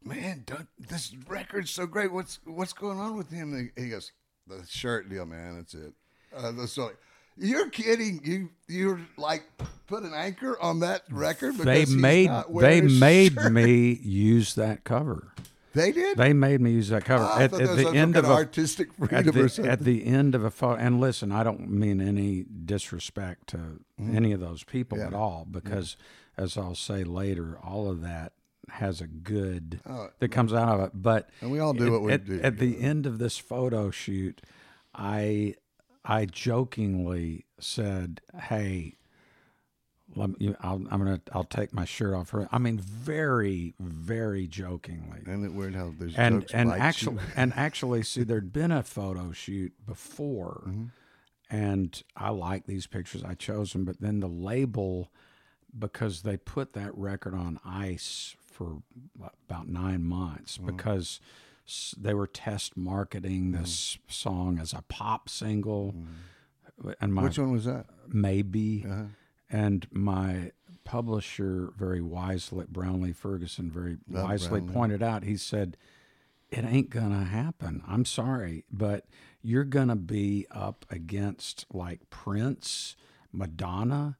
"Man, don't, this record's so great. What's what's going on with him?" And he goes, "The shirt deal, man. That's it." Uh, so you're kidding? You you're like put an anchor on that record? they made they made shirt? me use that cover. They did. They made me use that cover Oh, at, at the end of a artistic freedom or the, at the end of a photo. And listen, I don't mean any disrespect to any of those people Mm-hmm. Yeah. at all, because as I'll say later, all of that has a good that comes out of it. But Oh, And we all do what we at, do, At the end of this photo shoot, I I jokingly said, "Hey." Let me, I'll, I'm gonna. I'll take my shirt off. Her. I mean, very, very jokingly Isn't it weird how there's and jokes and bite you? actually and actually see there'd been a photo shoot before Mm-hmm. and i like these pictures i chose them but then the label because they put that record on ice for about nine months Mm-hmm. because they were test marketing this song as a pop single and my Mm-hmm. Which one was that? maybe. Uh-huh. And my publisher, very wisely, Brownlee Ferguson, very Love wisely Brownlee. pointed out, he said, It ain't gonna happen. I'm sorry, but you're gonna be up against like Prince, Madonna.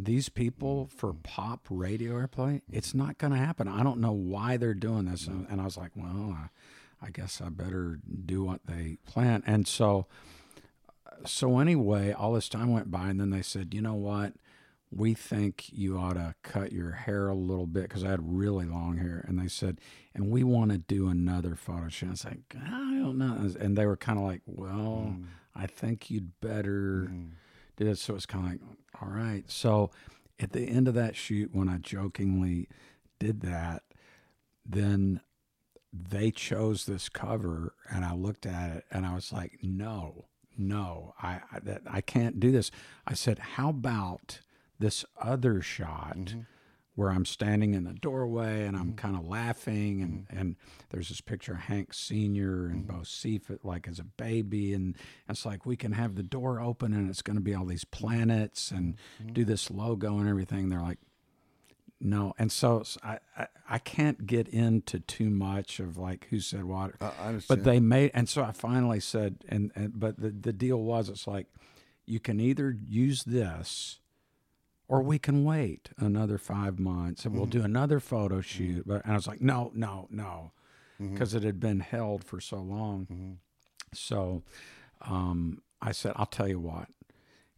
These people for pop radio airplay, it's not going to happen. I don't know why they're doing this. And, and I was like, well, I, I guess I better do what they plan. And so, so anyway, all this time went by, and then they said, you know what? We think you ought to cut your hair a little bit because I had really long hair. And they said, and we want to do another photo shoot. I was like, I don't know. And they were kind of like, well, hmm. I think you'd better hmm. Do this. So it's kind of like, all right. So at the end of that shoot, when I jokingly did that, then they chose this cover and I looked at it and I was like, no, no, I, I that I can't do this. I said, how about this other shot mm-hmm. Where I'm standing in the doorway and I'm mm-hmm. kind of laughing and, mm-hmm. and there's this picture of Hank Senior and mm-hmm. Bocephus like as a baby and it's like we can have the door open and it's going to be all these planets and do this logo and everything. They're like, no, and so I I can't get into too much of like who said what. I- I but they made, and so I finally said, and, and but the the deal was, it's like you can either use this, or we can wait another five months and we'll Mm-hmm. do another photo shoot. But and I was like, no, no, no, Mm-hmm. because it had been held for so long. So um, I said, I'll tell you what,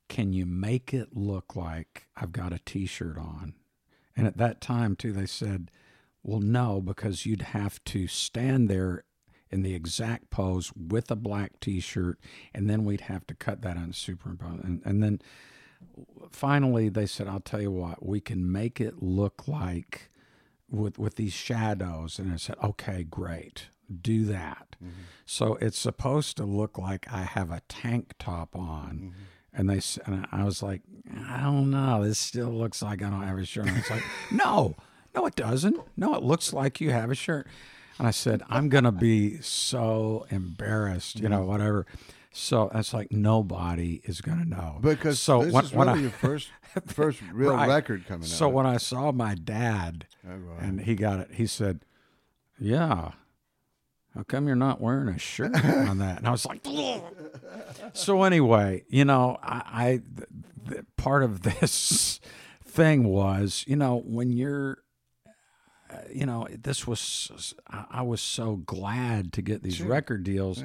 can you make it look like I've got a t shirt on? And at that time, too, they said, well, no, because you'd have to stand there in the exact pose with a black t shirt, and then we'd have to cut that on superimpose. And, and then finally, they said, I'll tell you what, we can make it look like with, with these shadows. And I said, okay, great. Do that. Mm-hmm. So it's supposed to look like I have a tank top on. Mm-hmm. And they and I was like, I don't know. This still looks like I don't have a shirt. on. It's like, no, no, it doesn't. No, it looks like you have a shirt. And I said, I'm gonna be so embarrassed, you know, mm-hmm. whatever. So it's like nobody is gonna know Because so this when, is when really I, your first first real Right. record coming out. So when I saw my dad Oh, right. and he got it, he said, "Yeah, how come you're not wearing a shirt on that?" And I was like, "Ugh." "So anyway, you know, I, I th- th- part of this thing was, you know, when you're." uh, You know, this was I I was so glad to get these record deals,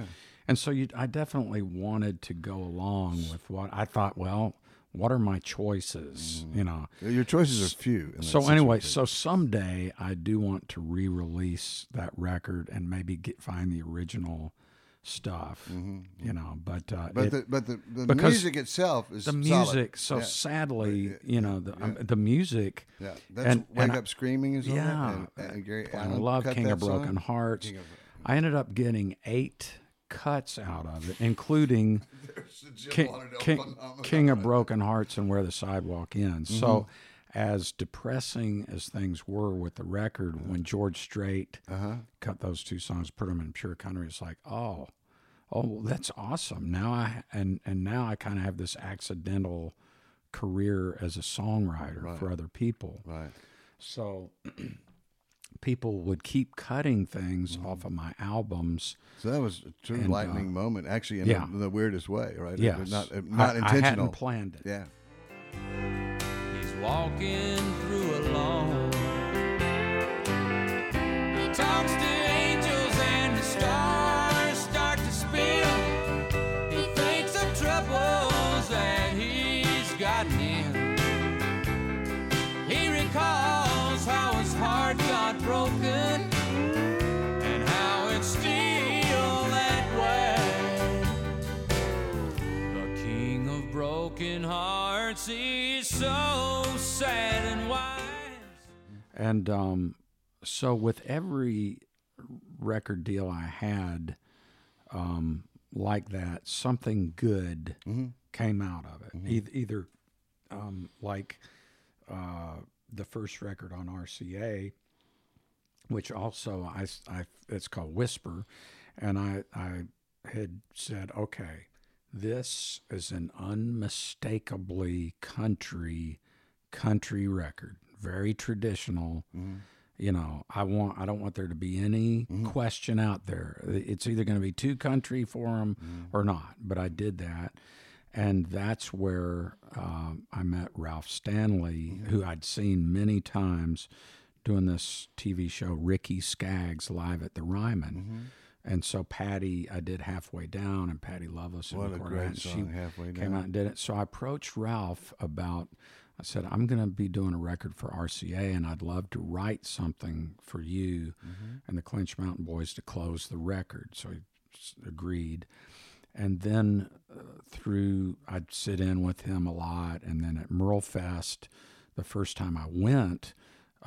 and so you, I definitely wanted to go along with what I thought. Well, what are my choices? You know, your choices are few. so anyway, so someday I do want to re-release that record and maybe get find the original stuff, you know. But uh, Mm-hmm. but it- the but the, the music itself is the solid. music, so Yeah. sadly, you know, the um, the music. Yeah, that's and- Wake and I- Up Screaming is on Yeah, and, and Gary I love cut King of Broken. Hearts. I ended up getting eight cuts out of it, including King, King, King of Broken Hearts and Where the Sidewalk Ends. Mm-hmm. So, as depressing as things were with the record, when George Strait Uh-huh. cut those two songs, put them in pure country, it's like, oh, oh, that's awesome. Now I and and now I kind of have this accidental career as a songwriter for other people. Right. So. People would keep cutting things Mm-hmm. off of my albums. So that was a true And, lightning uh, moment, actually, in, yeah. the, in the weirdest way, right? Yes, Not uh, I- not I, intentional. hadn't planned it. yeah. He's walking through a lawn. He talks to angels and the stars hearts so sad and wise. And um, so with every record deal I had um, like that, something good came out of it. Eith- either um, like uh, the first record on RCA, which also I, s- I- it's called Whisper, and I I had said, okay, this is an unmistakably country country record, very traditional. Mm-hmm. You know, I want I don't want there to be any mm-hmm. question out there. It's either going to be too country for them mm-hmm. or not. But I did that, and that's where um, I met Ralph Stanley, who I'd seen many times doing this TV show Ricky Skaggs live at the Ryman. And so Patty, I did halfway down, and Patty Loveless and What a great song, Halfway came out and did it. So I approached Ralph about. I said, I'm going to be doing a record for RCA, and I'd love to write something for you Mm-hmm. and the Clinch Mountain Boys to close the record. So he agreed. And then uh, through, I'd sit in with him a lot. And then at Merle Fest, the first time I went,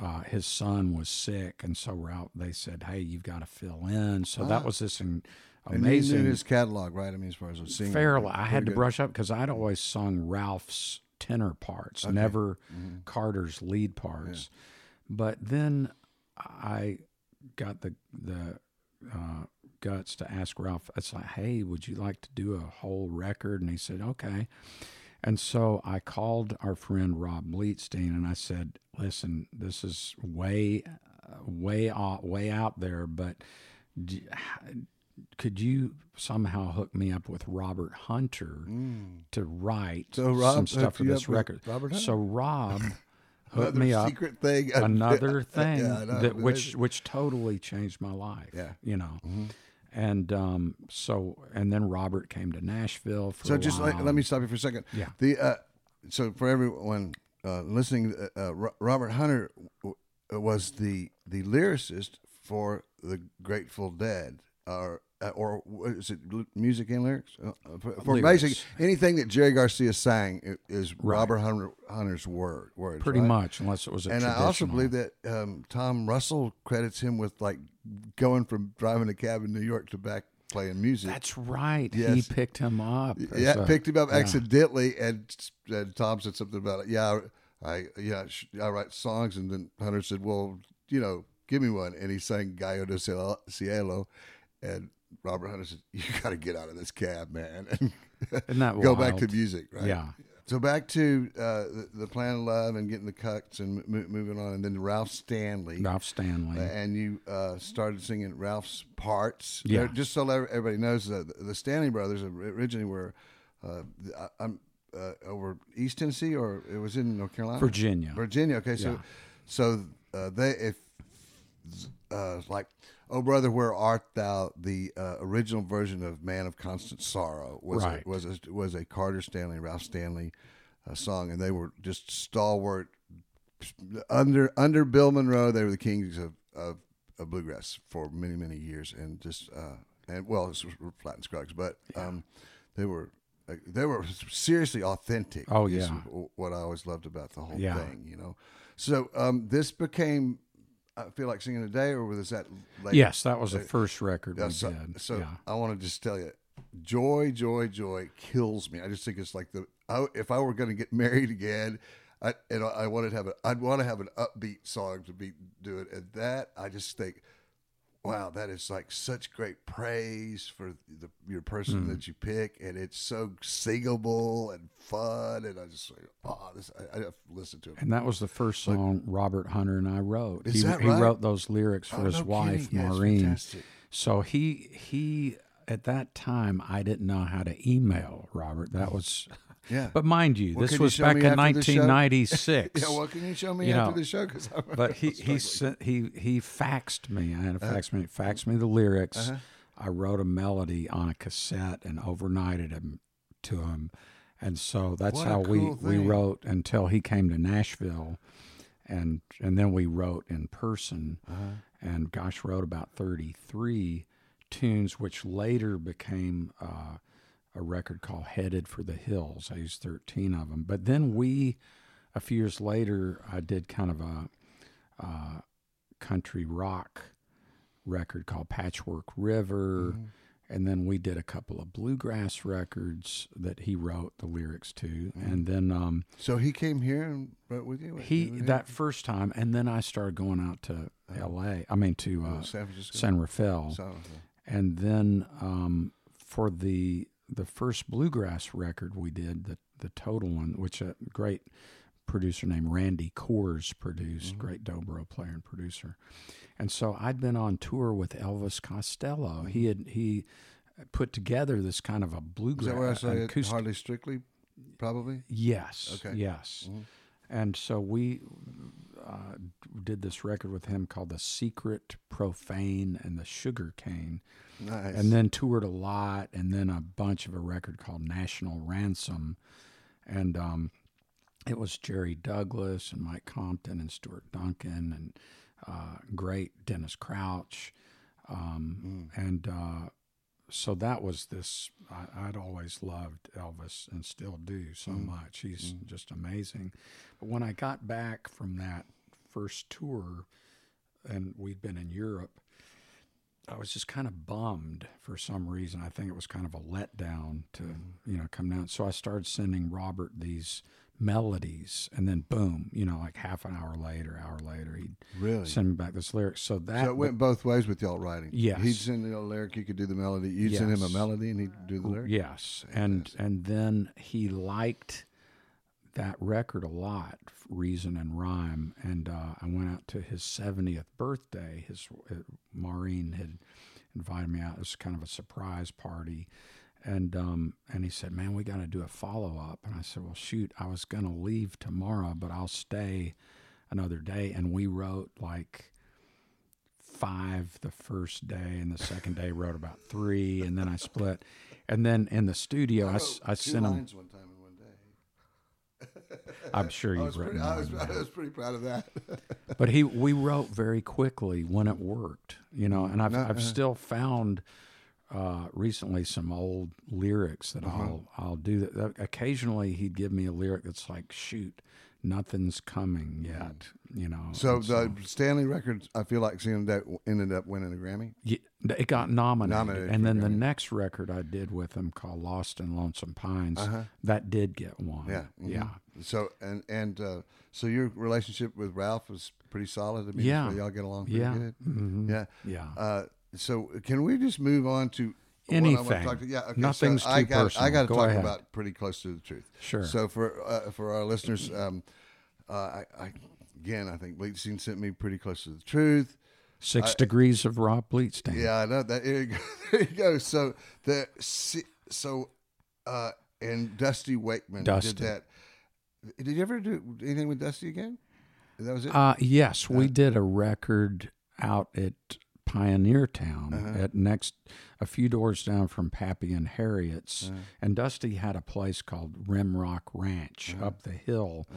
uh, his son was sick. And so Ralph, they said, Hey, you've got to fill in. So that was this in, Ah. And amazing knew his catalog, right? I mean, as far as singer. fairly. I had to good. brush up because I'd always sung Ralph's tenor parts, never Mm-hmm. Carter's lead parts. But then I got the the uh, guts to ask Ralph. It's like, hey, would you like to do a whole record? And he said, okay. And so I called our friend Rob Bleetstein and I said, listen, this is way, way out, way out there, but d- could you somehow hook me up with Robert Hunter to write Mm. So Rob some stuff for this record? Robert Hunter? So Rob hooked me up secret thing. another thing Yeah, that which which totally changed my life. Yeah. you know, And um, so, and then Robert came to Nashville for So just let, let me stop you for a second. Yeah. The uh, so for everyone uh, listening, uh, uh, Robert Hunter w- was the the lyricist for the Grateful Dead, or uh, or is it music and lyrics? Uh, uh, for for Lyrics. basically anything that Jerry Garcia sang i- is Robert Hunter, Hunter's word words. pretty right? much, unless it was a And I also believe that um, Tom Russell credits him with like going from driving a cab in New York to back playing music. That's right. He picked him up. yeah, a- picked him up yeah. accidentally, and, and Tom said something about it. Yeah, I yeah sh- I write songs, and then Hunter said, "Well, you know, give me one," and he sang "Gallo de Cielo," Cielo and Robert Hunter said, "You got to get out of this cab, man, and go back to music." Right? Yeah. So back to uh, the, the Plan of Love and getting the cuts and mo- moving on, and then Ralph Stanley. Ralph Stanley. Uh, and you uh, started singing Ralph's parts. Yeah. They're- Just so everybody knows, uh, the, the Stanley brothers originally were uh, I'm uh, over East Tennessee, or it was in North Carolina, Virginia. Virginia. Okay, so Yeah. so uh, they if uh, like oh brother where art thou the uh, original version of man of constant sorrow was Right. a, was a, was a Carter Stanley Ralph Stanley uh, song and they were just stalwart under under Bill Monroe they were the kings of, of, of bluegrass for many many years and just uh, and well it's Flatt and scruggs but um, they were uh, they were seriously authentic Oh, is yeah. what I always loved about the whole Yeah. thing you know so um, this became I feel like singing today or was that later? yes, that was the uh, first record Yeah, we so, did. so yeah. I want to just tell you, joy, joy, joy kills me. I just think it's like the I, if I were going to get married again, I and I wanted to have a I'd want to have an upbeat song to be do it, and that I just think, wow, that is like such great praise for the your person Hmm. that you pick, and it's so singable and fun, and I just like, oh, this I, I have to it. And that was the first song Robert Hunter and I wrote. Is he, that he wrote those lyrics for Oh, his no wife, kidding. Maureen. so he he at that time I didn't know how to email Robert. That was Yeah. But mind you, this could you was back in after the show? 1996. Yeah, well, can you show me You after know, the show? Because but he he sent, he he faxed me. I had a fax me faxed me the lyrics. Uh-huh. I wrote a melody on a cassette and overnighted him to him, and so that's how we cool we thing. wrote until he came to Nashville, and and then we wrote in person, Uh-huh. and gosh, wrote about thirty three tunes, which later became. Uh, a record called Headed for the Hills. I used 13 of them. But then we, a few years later, I did kind of a, uh, country rock record called Patchwork River. Mm-hmm. And then we did a couple of bluegrass records that he wrote the lyrics to. Mm-hmm. And then um, So he came here and wrote with you. he, that first time, and then I started going out to LA, I mean, to uh, Oh, San Francisco. San Rafael San Rafael. and then um, for the the first bluegrass record we did, the the total one, which a great producer named Randy Kohrs produced, Mm-hmm. great dobro player and producer, and so I'd been on tour with Elvis Costello. He had he put together this kind of a Is bluegrass that where I say acoustic Hardly strictly, probably. Yes. Okay. Yes. And so we uh, did this record with him called The Secret, Profane, and The Sugar Cane. Nice. And then toured a lot, and then a bunch of a record called National Ransom. And um, it was Jerry Douglas and Mike Compton and Stuart Duncan and uh, great Dennis Crouch. Um, And uh, so that was this. I, I'd always loved Elvis and still do so mm. much. He's mm. just amazing. But when I got back from that first tour, and we'd been in Europe, I was just kind of bummed for some reason. I think it was kind of a letdown to mm. you know come down. So I started sending Robert these melodies, and then boom, you know, like half an hour later, hour later, he'd Really? send me back this lyric. So that so it went both ways with y'all writing. Yes. He'd send you a lyric, you could do the melody. You'd send him a melody, and he'd do the lyric. Yes, and and then he liked that record a lot, Reason and Rhyme, and uh, I went out to his seventieth birthday. His uh, Maureen had invited me out. It was kind of a surprise party, and um, and he said, "Man, we got to do a follow up." And I said, "Well, shoot, I was gonna leave tomorrow, but I'll stay another day." And we wrote like five the first day, and the second day wrote about three, and then I split. And then in the studio, I, I Two sent him. one time in one day. I'm sure I you've written pretty, I, was, I was pretty proud of that. but he we wrote very quickly when it worked you know and i've, I've uh, still found uh, recently some old lyrics that Uh-huh. I'll I'll do that. Occasionally he'd give me a lyric that's like, "Shoot, nothing's coming yet," you know. so the Stanley records, I feel like seeing that ended up winning a Grammy. Yeah, it got nominated, Nominated and then the next record I did with him called "Lost in Lonesome Pines" Uh-huh. that did get one. Yeah, mhm. yeah. So and and uh, so your relationship with Ralph was pretty solid. I mean, Yeah. y'all get along pretty Yeah. good. Mhm. Yeah, Yeah. Uh, so can we just move on to what I want to Anything. talk to? Yeah, okay. Nothing's so I too got, I personal. got to Go talk ahead. about pretty close to the truth. Sure. So for uh, for our listeners, um, uh, I, I again, I think Bleetstein sent me pretty close to the truth. Six degrees of Rob Bleetstein. Yeah, I know that. There you go. There you go. So the so uh, and Dusty Wakeman Dusty. did that. Did you ever do anything with Dusty again? That was it. Uh, yes, we did a record out at Pioneer Town Uh-huh. at next a few doors down from Pappy and Harriet's, Uh-huh. and Dusty had a place called Rimrock Ranch Uh-huh. up the hill,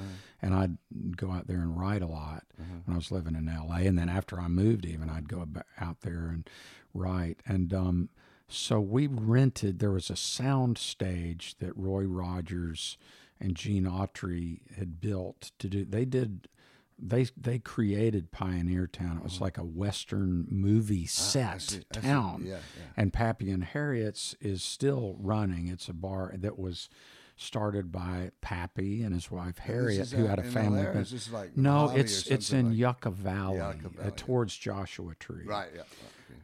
and I'd go out there and write a lot Uh-huh. when I was living in L.A. And then after I moved, even I'd go out there and write, and um, so we rented. There was a sound stage that Roy Rogers and Gene Autry had built to do. They did they they created Pioneer Town. It was like a western movie set. Ah, see, I town. Yeah, yeah. And Pappy and Harriet's is still running. It's a bar that was started by Pappy and his wife Harriet, who had a family. LA, or bus- is this like no, it's it's in like- Yucca Valley, Yucca uh, Valley. towards Joshua Tree. right. Yeah.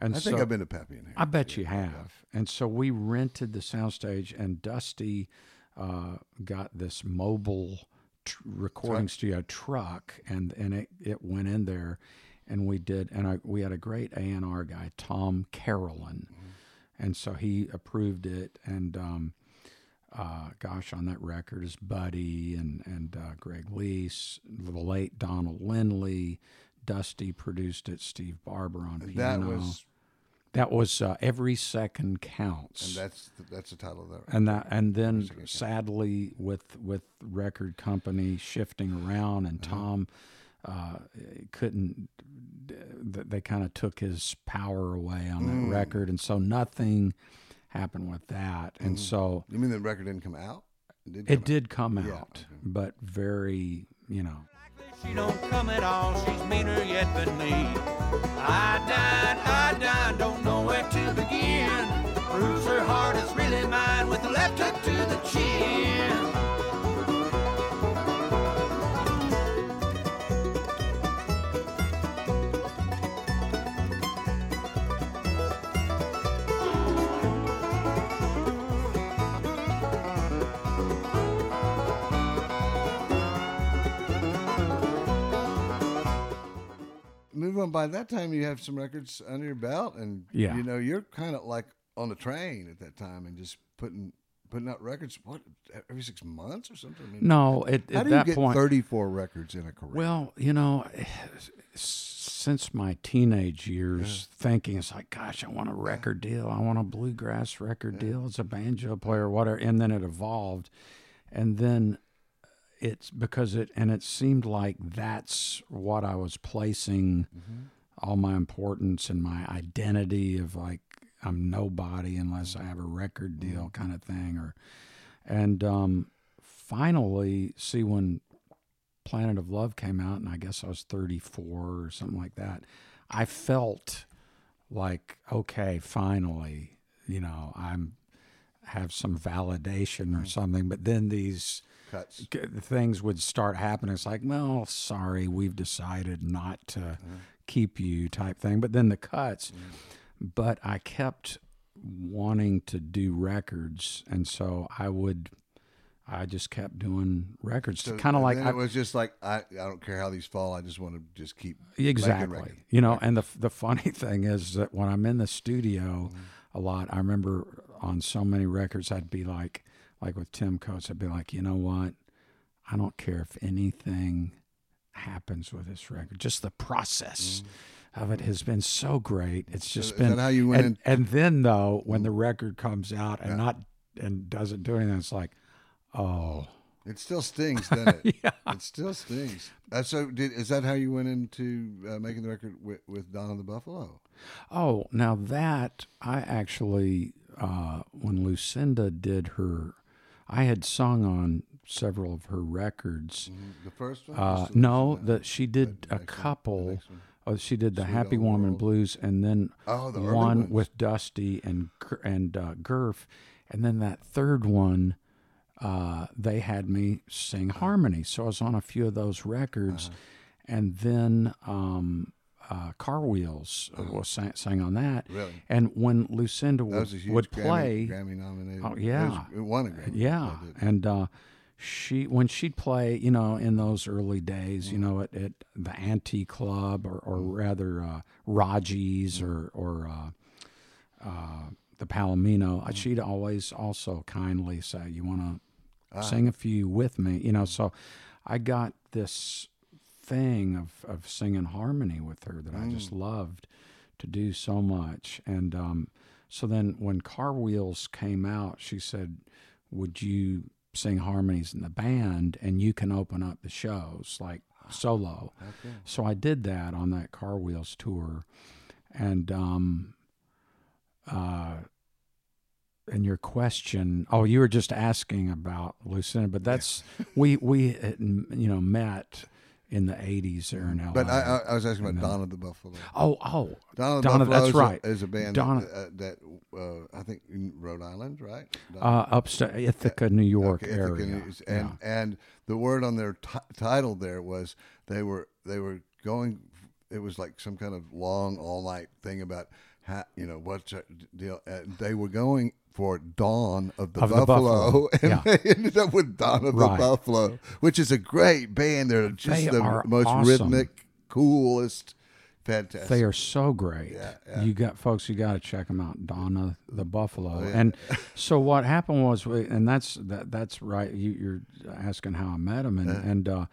And I think I've been to Pappy in here. I bet you have. And so we rented the soundstage, and Dusty uh, got this mobile recording studio truck, and and it, it went in there, and we did, and I, we had a great A and R guy, Tom Carolyn, and so he approved it, and. Um, uh, gosh, on that record is Buddy and and uh, Greg Leisz, the late Donald Lindley, Dusty produced it, Steve Barber on that piano. was, That was uh, every second counts, and that's the, that's the title of that. and that, and then Second Counts. sadly, with with record company shifting around, and Uh-huh. Tom uh, couldn't. They kind of took his power away on that Mm. record, and so nothing happened with that. And so You mean the record didn't come out? It did. it come did come out, Yeah, okay. but very, you know. She don't come at all, she's meaner yet than me. I died, I died, don't to begin. Proves her heart is really mine with the left hook to the chin. Move on. By that time, you have some records under your belt, and Yeah. you know you're kind of like on the train at that time, and just putting putting out records. What every six months or something? I mean, No, at, How at do you that get point, 34 records in a career? Well, you know, since my teenage years, thinking it's like, gosh, I want a record deal. I want a bluegrass record deal as a banjo player, whatever. And then it evolved, and then it's because it and it seemed like that's what I was placing mm-hmm. all my importance and my identity of like I'm nobody unless I mm-hmm. have a record mm-hmm. deal kind of thing or and um finally see when Planet of Love came out, and I guess I was 34 or something like that. I felt like, okay, finally, you know, I'm have some validation or something. But then these Cuts. things would start happening. It's like, well, sorry, we've decided not to mm-hmm. keep you, type thing. But then the cuts. Mm-hmm. But I kept wanting to do records, and so I would. I just kept doing records, So- kind of like I, it was just like I, I don't care how these fall. I just want to just keep Exactly. You know, and the the funny thing is that when I'm in the studio mm-hmm. a lot, I remember on so many records I'd be like like with Tim Coates, I'd be like, you know what? I don't care if anything happens with this record. Just the process of it has been so great. It's just is been. that how you went and, in- and then though, when the record comes out and not and doesn't do anything, it's like, oh, It still stings, doesn't it? yeah. It still stings. Uh, so, did, is that how you went into uh, making the record with, with Donna the Buffalo? Oh, now that I actually, uh, when Lucinda did her, I had sung on several of her records. The first one? Uh, the- no, that she did the a the couple. Oh, she did the Sweet Happy Woman World. Blues, and then Oh, the one with Dusty and and uh, Gurf, and then that third one. Uh, they had me sing harmony, so I was on a few of those records, Uh-huh. and then um, uh, Car Wheels was sang, sang on that. Really? And when Lucinda That would, was a huge would Grammy, play, Grammy nominated. Oh, It, yeah. was, it won a Grammy. yeah, and uh, she when she'd play, you know, in those early days, you know, at, at the Anti Club or, or rather uh, Raji's or or uh, uh, the Palomino, uh, she'd always also kindly say, "You want to sing a few with me?" You know, so I got this thing of of singing harmony with her that I just loved to do so much, and um, so then when Car Wheels came out, she said, "Would you sing harmonies in the band, and you can open up the shows like solo?" So I did that on that Car Wheels tour, and um, uh, and your question, oh, you were just asking about Lucinda, but that's we we uh, you know met in the '80s there in LA. But I, I, was asking about Donna the Buffalo. oh oh Donna the Donna, Buffalo that's is, right. A, is a band Donna- that, uh, that uh, I think in Rhode Island, right? uh, upstate Ithaca, New York Okay, area. News. and and the word on their ti title there was they were they were going. It was like some kind of long all night thing about how you know what's deal. And they were going for Dawn of the Of the Buffalo, Buffalo, and yeah. they ended up with Dawn of Right. the Buffalo, which is a great band. They're just They the most awesome. rhythmic, coolest, fantastic. They are so great. Yeah, yeah. You got folks. You got to check them out. Dawn of the Buffalo. Oh. And so what happened was, and that's that. That's right. You, you're asking how I met him, and and uh,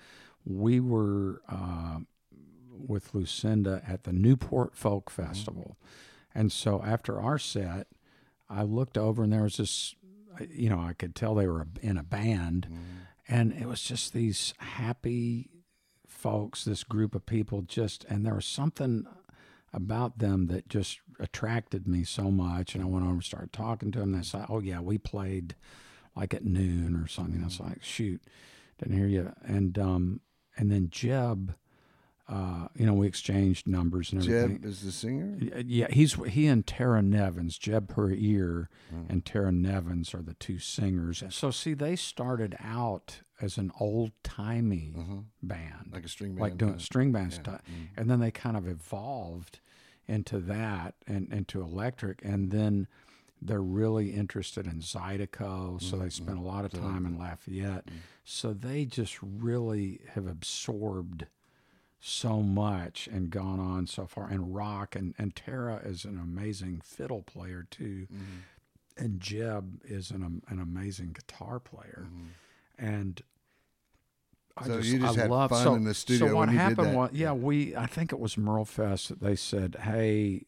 we were uh, with Lucinda at the Newport Folk Mm-hmm. Festival, and so after our set, I looked over and there was this. You know, I could tell they were in a band, Mm-hmm. and it was just these happy folks, this group of people just, and there was something about them that just attracted me so much. And I went over and started talking to them. They said, "Oh yeah, we played like at noon or something." I was like, "Shoot, didn't hear you." And um, and then Jeb, uh, you know, we exchanged numbers and everything. Jeb is the singer. Uh, yeah, he's he and Tara Nevins, Jeb Puryear hmm. and Tara Nevins are the two singers. So see, they started out as an old timey mm-hmm. band, Like a string like band doing kinda. string band stuff, mm-hmm. and then they kind of evolved into that and into electric, and then they're really interested in Zydeco, so they mm-hmm. spent a lot of time in Lafayette. So they just really have absorbed so much and gone on so far. And rock and and Tara is an amazing fiddle player too. Mm-hmm. And Jeb is an an amazing guitar player. Mm-hmm. And I So just, you just I had love, fun so, in the studio So what when you did happened was, yeah, we I think it was Merle Fest that they said, hey,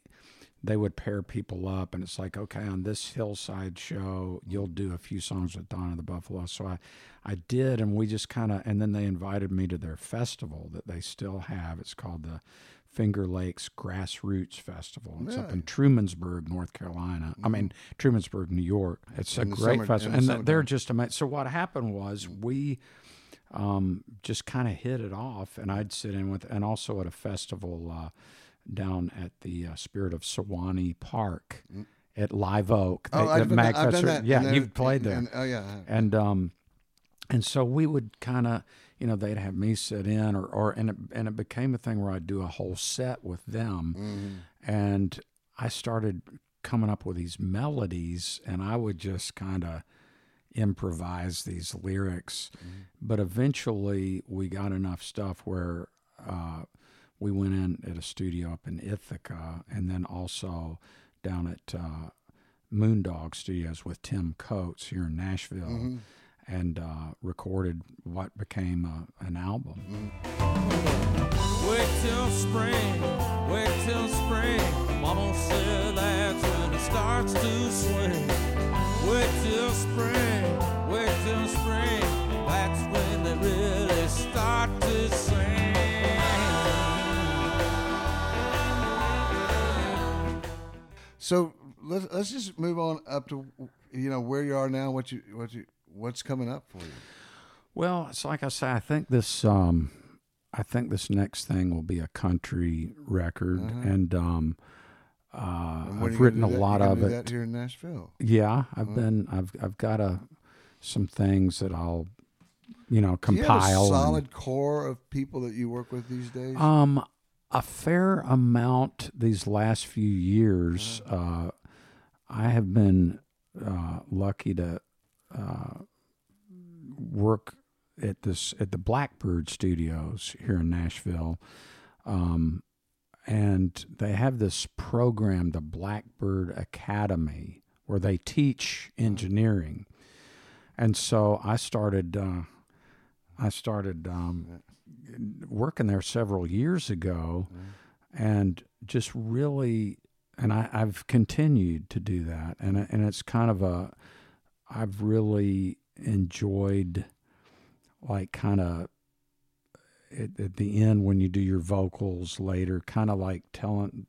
they would pair people up, and it's like, okay, on this hillside show, you'll do a few songs with Donna the Buffalo. So I, I did, and we just kind of, and then they invited me to their festival that they still have. It's called the Finger Lakes Grassroots Festival. It's up in Trumansburg, North Carolina. I mean, Trumansburg, New York. It's Mm-hmm. In a great summer- festival, the and they're just amazing. So what happened was we um, just kind of hit it off, and I'd sit in with, and also at a festival uh, down at the uh, Spirit of Suwannee Park at Live Oak. Oh, They- I've the been, I've done that. Yeah, you've played there, and- oh yeah. And um, and so we would kind of, you know, they'd have me sit in, or or and it, and it became a thing where I'd do a whole set with them, Mm-hmm. and I started coming up with these melodies, and I would just kind of improvise these lyrics. But eventually, we got enough stuff where uh, we went in at a studio up in Ithaca, and then also down at uh, Moondog Studios with Tim Coates here in Nashville. and uh, recorded what became a, an album. Wait till spring, wait till spring. Mama said that's when it starts to swing. Wait till spring, wait till spring. That's when they really start to sing. So let's let's just move on up to you know where you are now. What you what you what's coming up for you? Well, it's like I say. I think this. Um, I think this next thing will be a country record, and um, uh, Uh-huh. And when are I've written a that? lot of it. that here in Nashville. Yeah, I've been. I've I've got a some things that I'll, you know, Do you have a compile. and- solid core of people that you work with these days? Um, a fair amount these last few years. Uh, I have been uh, lucky to uh, work at this at the Blackbird Studios here in Nashville, um, and they have this program, the Blackbird Academy, where they teach engineering. And so I started. Uh, I started um, working there several years ago, mm-hmm. and just really, and I, I've continued to do that, and and it's kind of a, I've really enjoyed, like kind of. At, at the end, when you do your vocals later, kind of like telling,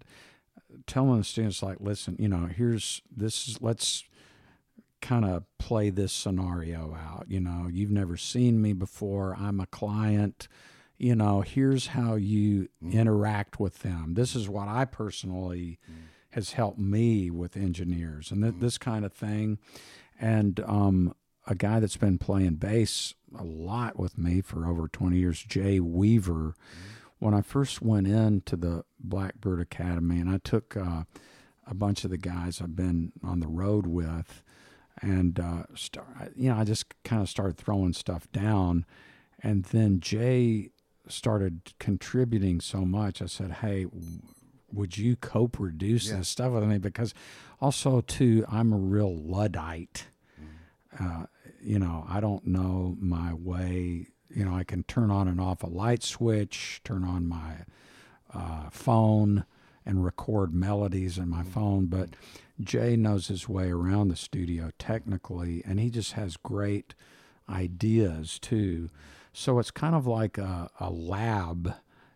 telling the students, like, listen, you know, here's this is let's kind of play this scenario out. You know, you've never seen me before. I'm a client. You know, here's how you interact with them. This is what I personally has helped me with engineers and th- this kind of thing. And um, a guy that's been playing bass a lot with me for over 20 years, Jay Weaver. When I first went into the Blackbird Academy, and I took uh, a bunch of the guys I've been on the road with, and uh, start, you know, I just kind of started throwing stuff down, and then Jay started contributing so much. I said, "Hey, would you co-produce Yeah. this stuff with me?" Because also, too, I'm a real luddite. Uh, you know, I don't know my way. You know, I can turn on and off a light switch, turn on my uh, phone, and record melodies in my phone. But Jay knows his way around the studio technically, and he just has great ideas too. So it's kind of like a, a lab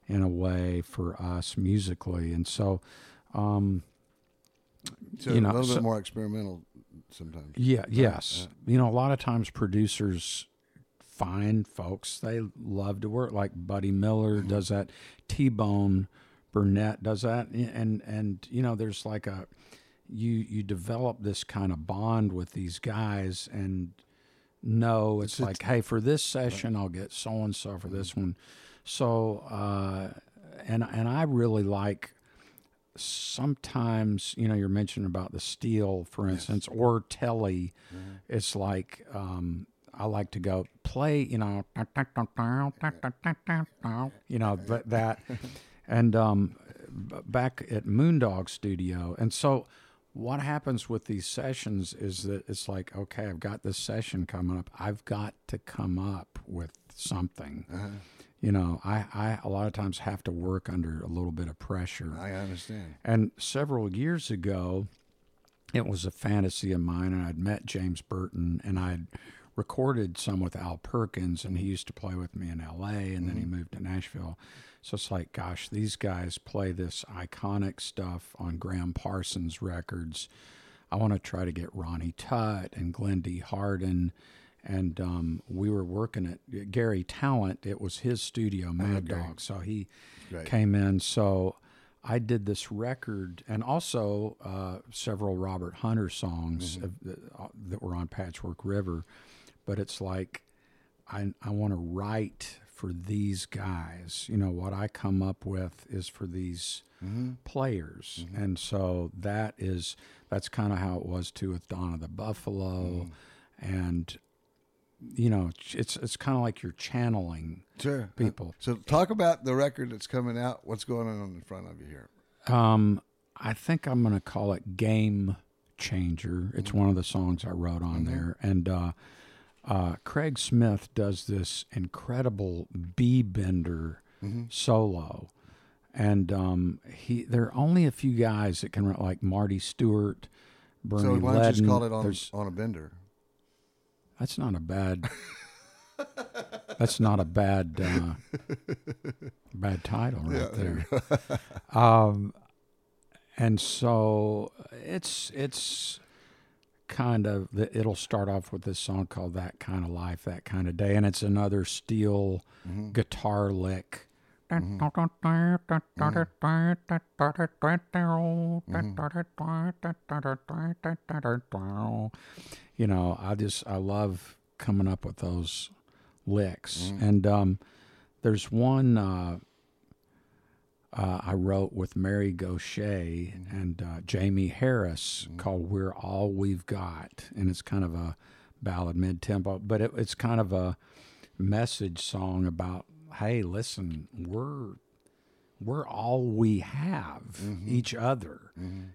in a way for us musically. And so, um, so you know, a little so- bit more experimental sometimes. yeah, yes. You know, a lot of times producers find folks they love to work like Buddy Miller does that, T Bone Burnett does that, and and you know, there's like a you you develop this kind of bond with these guys and know it's, like, hey, for this session I'll get so and so for this one. So uh, and and I really like sometimes you know you're mentioning about the steel for instance or telly. It's like um i like to go play you know you know that, that. And um back at moondog studio. And so what happens with these sessions is that it's like okay i've got this session coming up i've got to come up with something uh-huh. you know I, I a lot of times have to work under a little bit of pressure I understand. and several years ago, it was a fantasy of mine, and I'd met James Burton, and I'd recorded some with Al Perkins, and he used to play with me in L.A., and then he mm-hmm. moved to Nashville. So it's like, gosh, these guys play this iconic stuff on Gram Parsons records. I want to try to get Ronnie Tutt and Glen D. Hardin. And um, we were working at Garry Tallent. It was his studio, Mad Dog. So he Right. came in. So I did this record and also uh, several Robert Hunter songs of, uh, that were on Patchwork River. But it's like I, I want to write for these guys. You know, what I come up with is for these mm-hmm. players. Mm-hmm. And so that is, that's kind of how it was too with Donna the Buffalo. Mm. And, you know, it's, it's kind of like you're channeling Sure. Uh, people. So talk about the record that's coming out. What's going on in front of you here? Um, I think I'm going to call it Game Changer. It's mm-hmm. one of the songs I wrote on there, and uh, uh, Craig Smith does this incredible B bender Mm-hmm. solo, and um, he there are only a few guys that can like Marty Stuart, Bernie so why don't you just call it on There's- on a bender? That's not a bad. that's not a bad uh, bad title right there. um, and so it's it's kind of it'll start off with this song called "That Kind of Life, That Kind of Day," and it's another steel guitar lick. You know, I just I love coming up with those licks, and um, there's one uh, uh, I wrote with Mary Gauthier and uh, Jamie Harris called "We're All We've Got," and it's kind of a ballad mid tempo, but it, it's kind of a message song about hey, listen, we're we're all we have each other,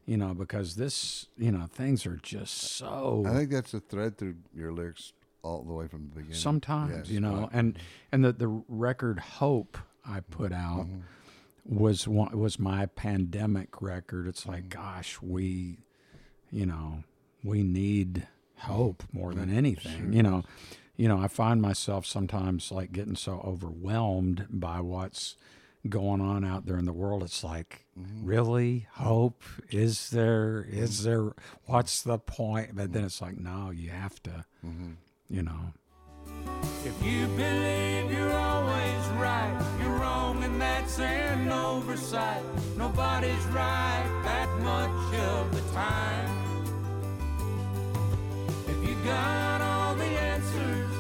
you know, because this, you know, things are just so I think that's a thread through your lyrics all the way from the beginning. sometimes Yes, you know right. and and the the record hope i put out Mm-hmm. Was one was my pandemic record. It's like Mm-hmm. gosh we you know we need hope more than anything. You know you know i find myself sometimes like getting so overwhelmed by what's going on out there in the world. It's like Mm-hmm. really? Hope? Is there is there what's the point? But then it's like no you have to Mm-hmm. you know. If you believe you're always right, you're and an oversight. Nobody's right that much of the time. If you got all the answers,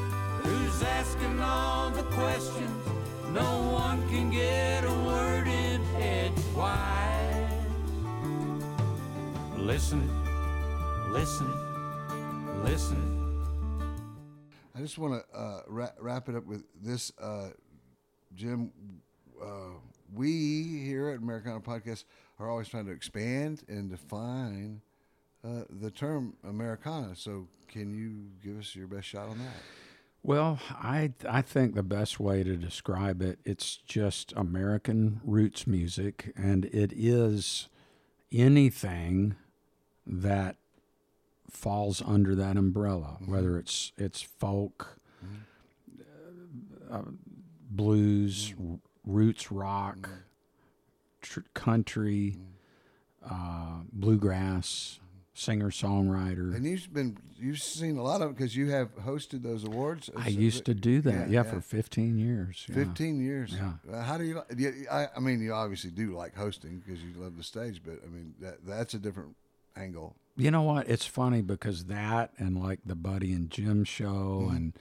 who's asking all the questions? No one can get a word in edgewise. Listen, listen, listen. I just want to uh, wrap, wrap it up with this, uh, Jim. Uh, we here at Americana Podcast are always trying to expand and define uh, the term Americana. So, can you give us your best shot on that? Well, I I think the best way to describe it, it's just American roots music, and it is anything that falls under that umbrella, whether it's it's folk, uh, blues, r- roots rock, tr- country, uh, bluegrass, singer songwriter. And you've been you've seen a lot of it because you have hosted those awards. I used to do that, Yeah, yeah, yeah. for 15 years. yeah. 15 years. Yeah. Uh, How do you? I, I mean, you obviously do like hosting because you love the stage, but I mean that that's a different angle. You know what? It's funny because that and like the Buddy and Jim show Mm-hmm. and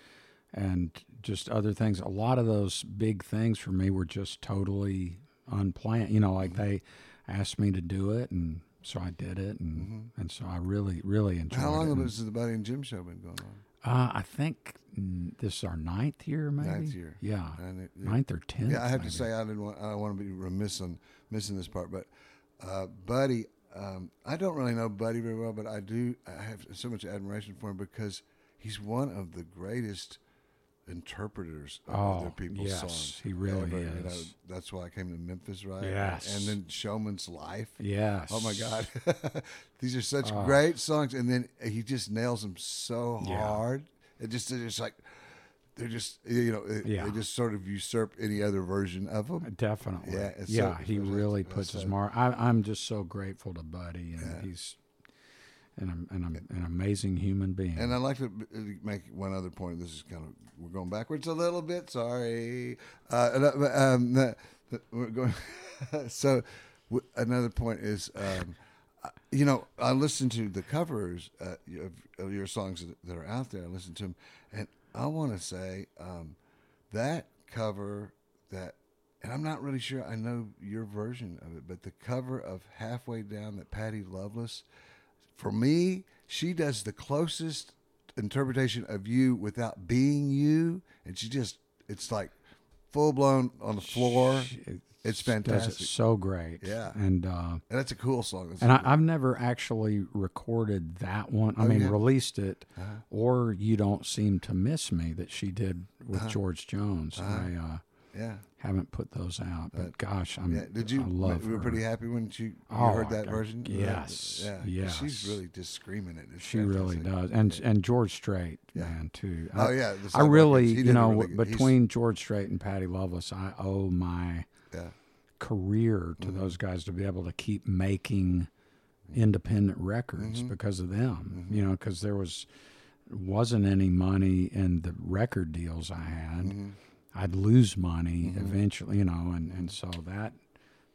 and just other things. A lot of those big things for me were just totally unplanned. You know, like they asked me to do it, and so I did it, and and so I really really enjoyed Mm-hmm. How long it. has the Buddy and Jim show been going on? Uh, I think this is our ninth year, maybe. Ninth year. Yeah, it- ninth or tenth. Yeah, I have maybe. to say I didn't want I don't want to be remiss on missing this part, but uh, Buddy, um, I don't really know Buddy very well, but I do. I have so much admiration for him because he's one of the greatest interpreters of Oh, other people's yes, songs. he really know. is. that's why I came to Memphis, right? Yes. and then Showman's Life. Yes. Oh my God, these are such oh. great songs, and then he just nails them so Yeah. hard. It just they're just like they're just you know it, Yeah. they just sort of usurp any other version of them. Uh, definitely. Yeah, yeah, so- he really it's puts his mark. I, I'm just so grateful to Buddy, and he's an, an, an amazing human being. And I'd like to uh, make one other point. This is kind of we're going backwards a little bit. Sorry. Uh, uh, um, we're going. so w- another point is, um, uh, you know, I listen to the covers uh, of, your songs that- that are out there. I listen to them, and I want to say um, that cover that. And I'm not really sure I know your version of it, but the cover of Halfway Down that Patty Loveless, for me, she does the closest interpretation of you without being you, and she just it's like full blown on the floor. It's does it fantastic. so great. Yeah. and uh, And that's a cool song. It's and I, I've never actually recorded that one. I Oh, mean, yeah? released it, Uh-huh. or "You Don't Seem to Miss Me" that she did with George Jones. I uh, yeah. haven't put those out, but gosh, I'm Yeah. Did you? I love we were her. pretty happy when you, you Oh, heard that I- version. yes, Yeah. yes. She's really just screaming it. It's She really does, and and George Strait, Yeah. man, too. Oh yeah. I really, you know, really he's- between George Strait and Patty Loveless, I owe my Yeah. career to Mm-hmm. those guys to be able to keep making independent records Mm-hmm. because of them. You know, because there was wasn't any money in the record deals I had. Mm-hmm. I'd lose money eventually, you know, and and so that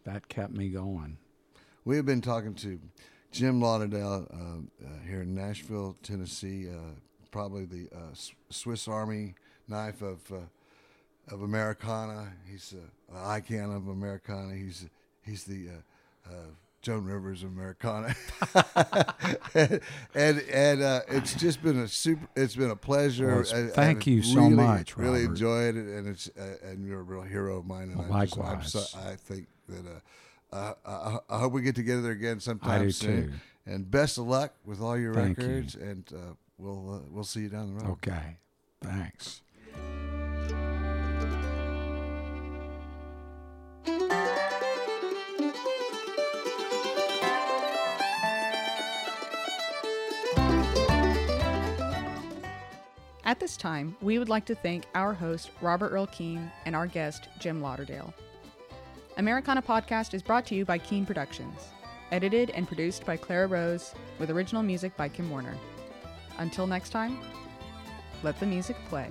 that kept me going. We have been talking to Jim Lauderdale uh, uh, here in Nashville, Tennessee. Uh, probably the uh, Swiss Army knife of uh, of Americana. He's uh, an icon of Americana. He's he's the uh, uh, Joan Rivers of Americana. and and uh, it's just been a super. It's been a pleasure. Well, thank and you so really, much, Really enjoyed it, and it's uh, and you're a real hero of mine. And Well, I'm just- likewise. so- I think that. Uh, uh, I, I hope we get together again sometime do soon. too. And best of luck with all your Thank you. records, and uh, we'll uh, we'll see you down the road. Okay, thanks. At this time, we would like to thank our host, Robert Earl Keen, and our guest, Jim Lauderdale. Americana Podcast is brought to you by Keen Productions, edited and produced by Clara Rose, with original music by Kim Warner. Until next time, let the music play.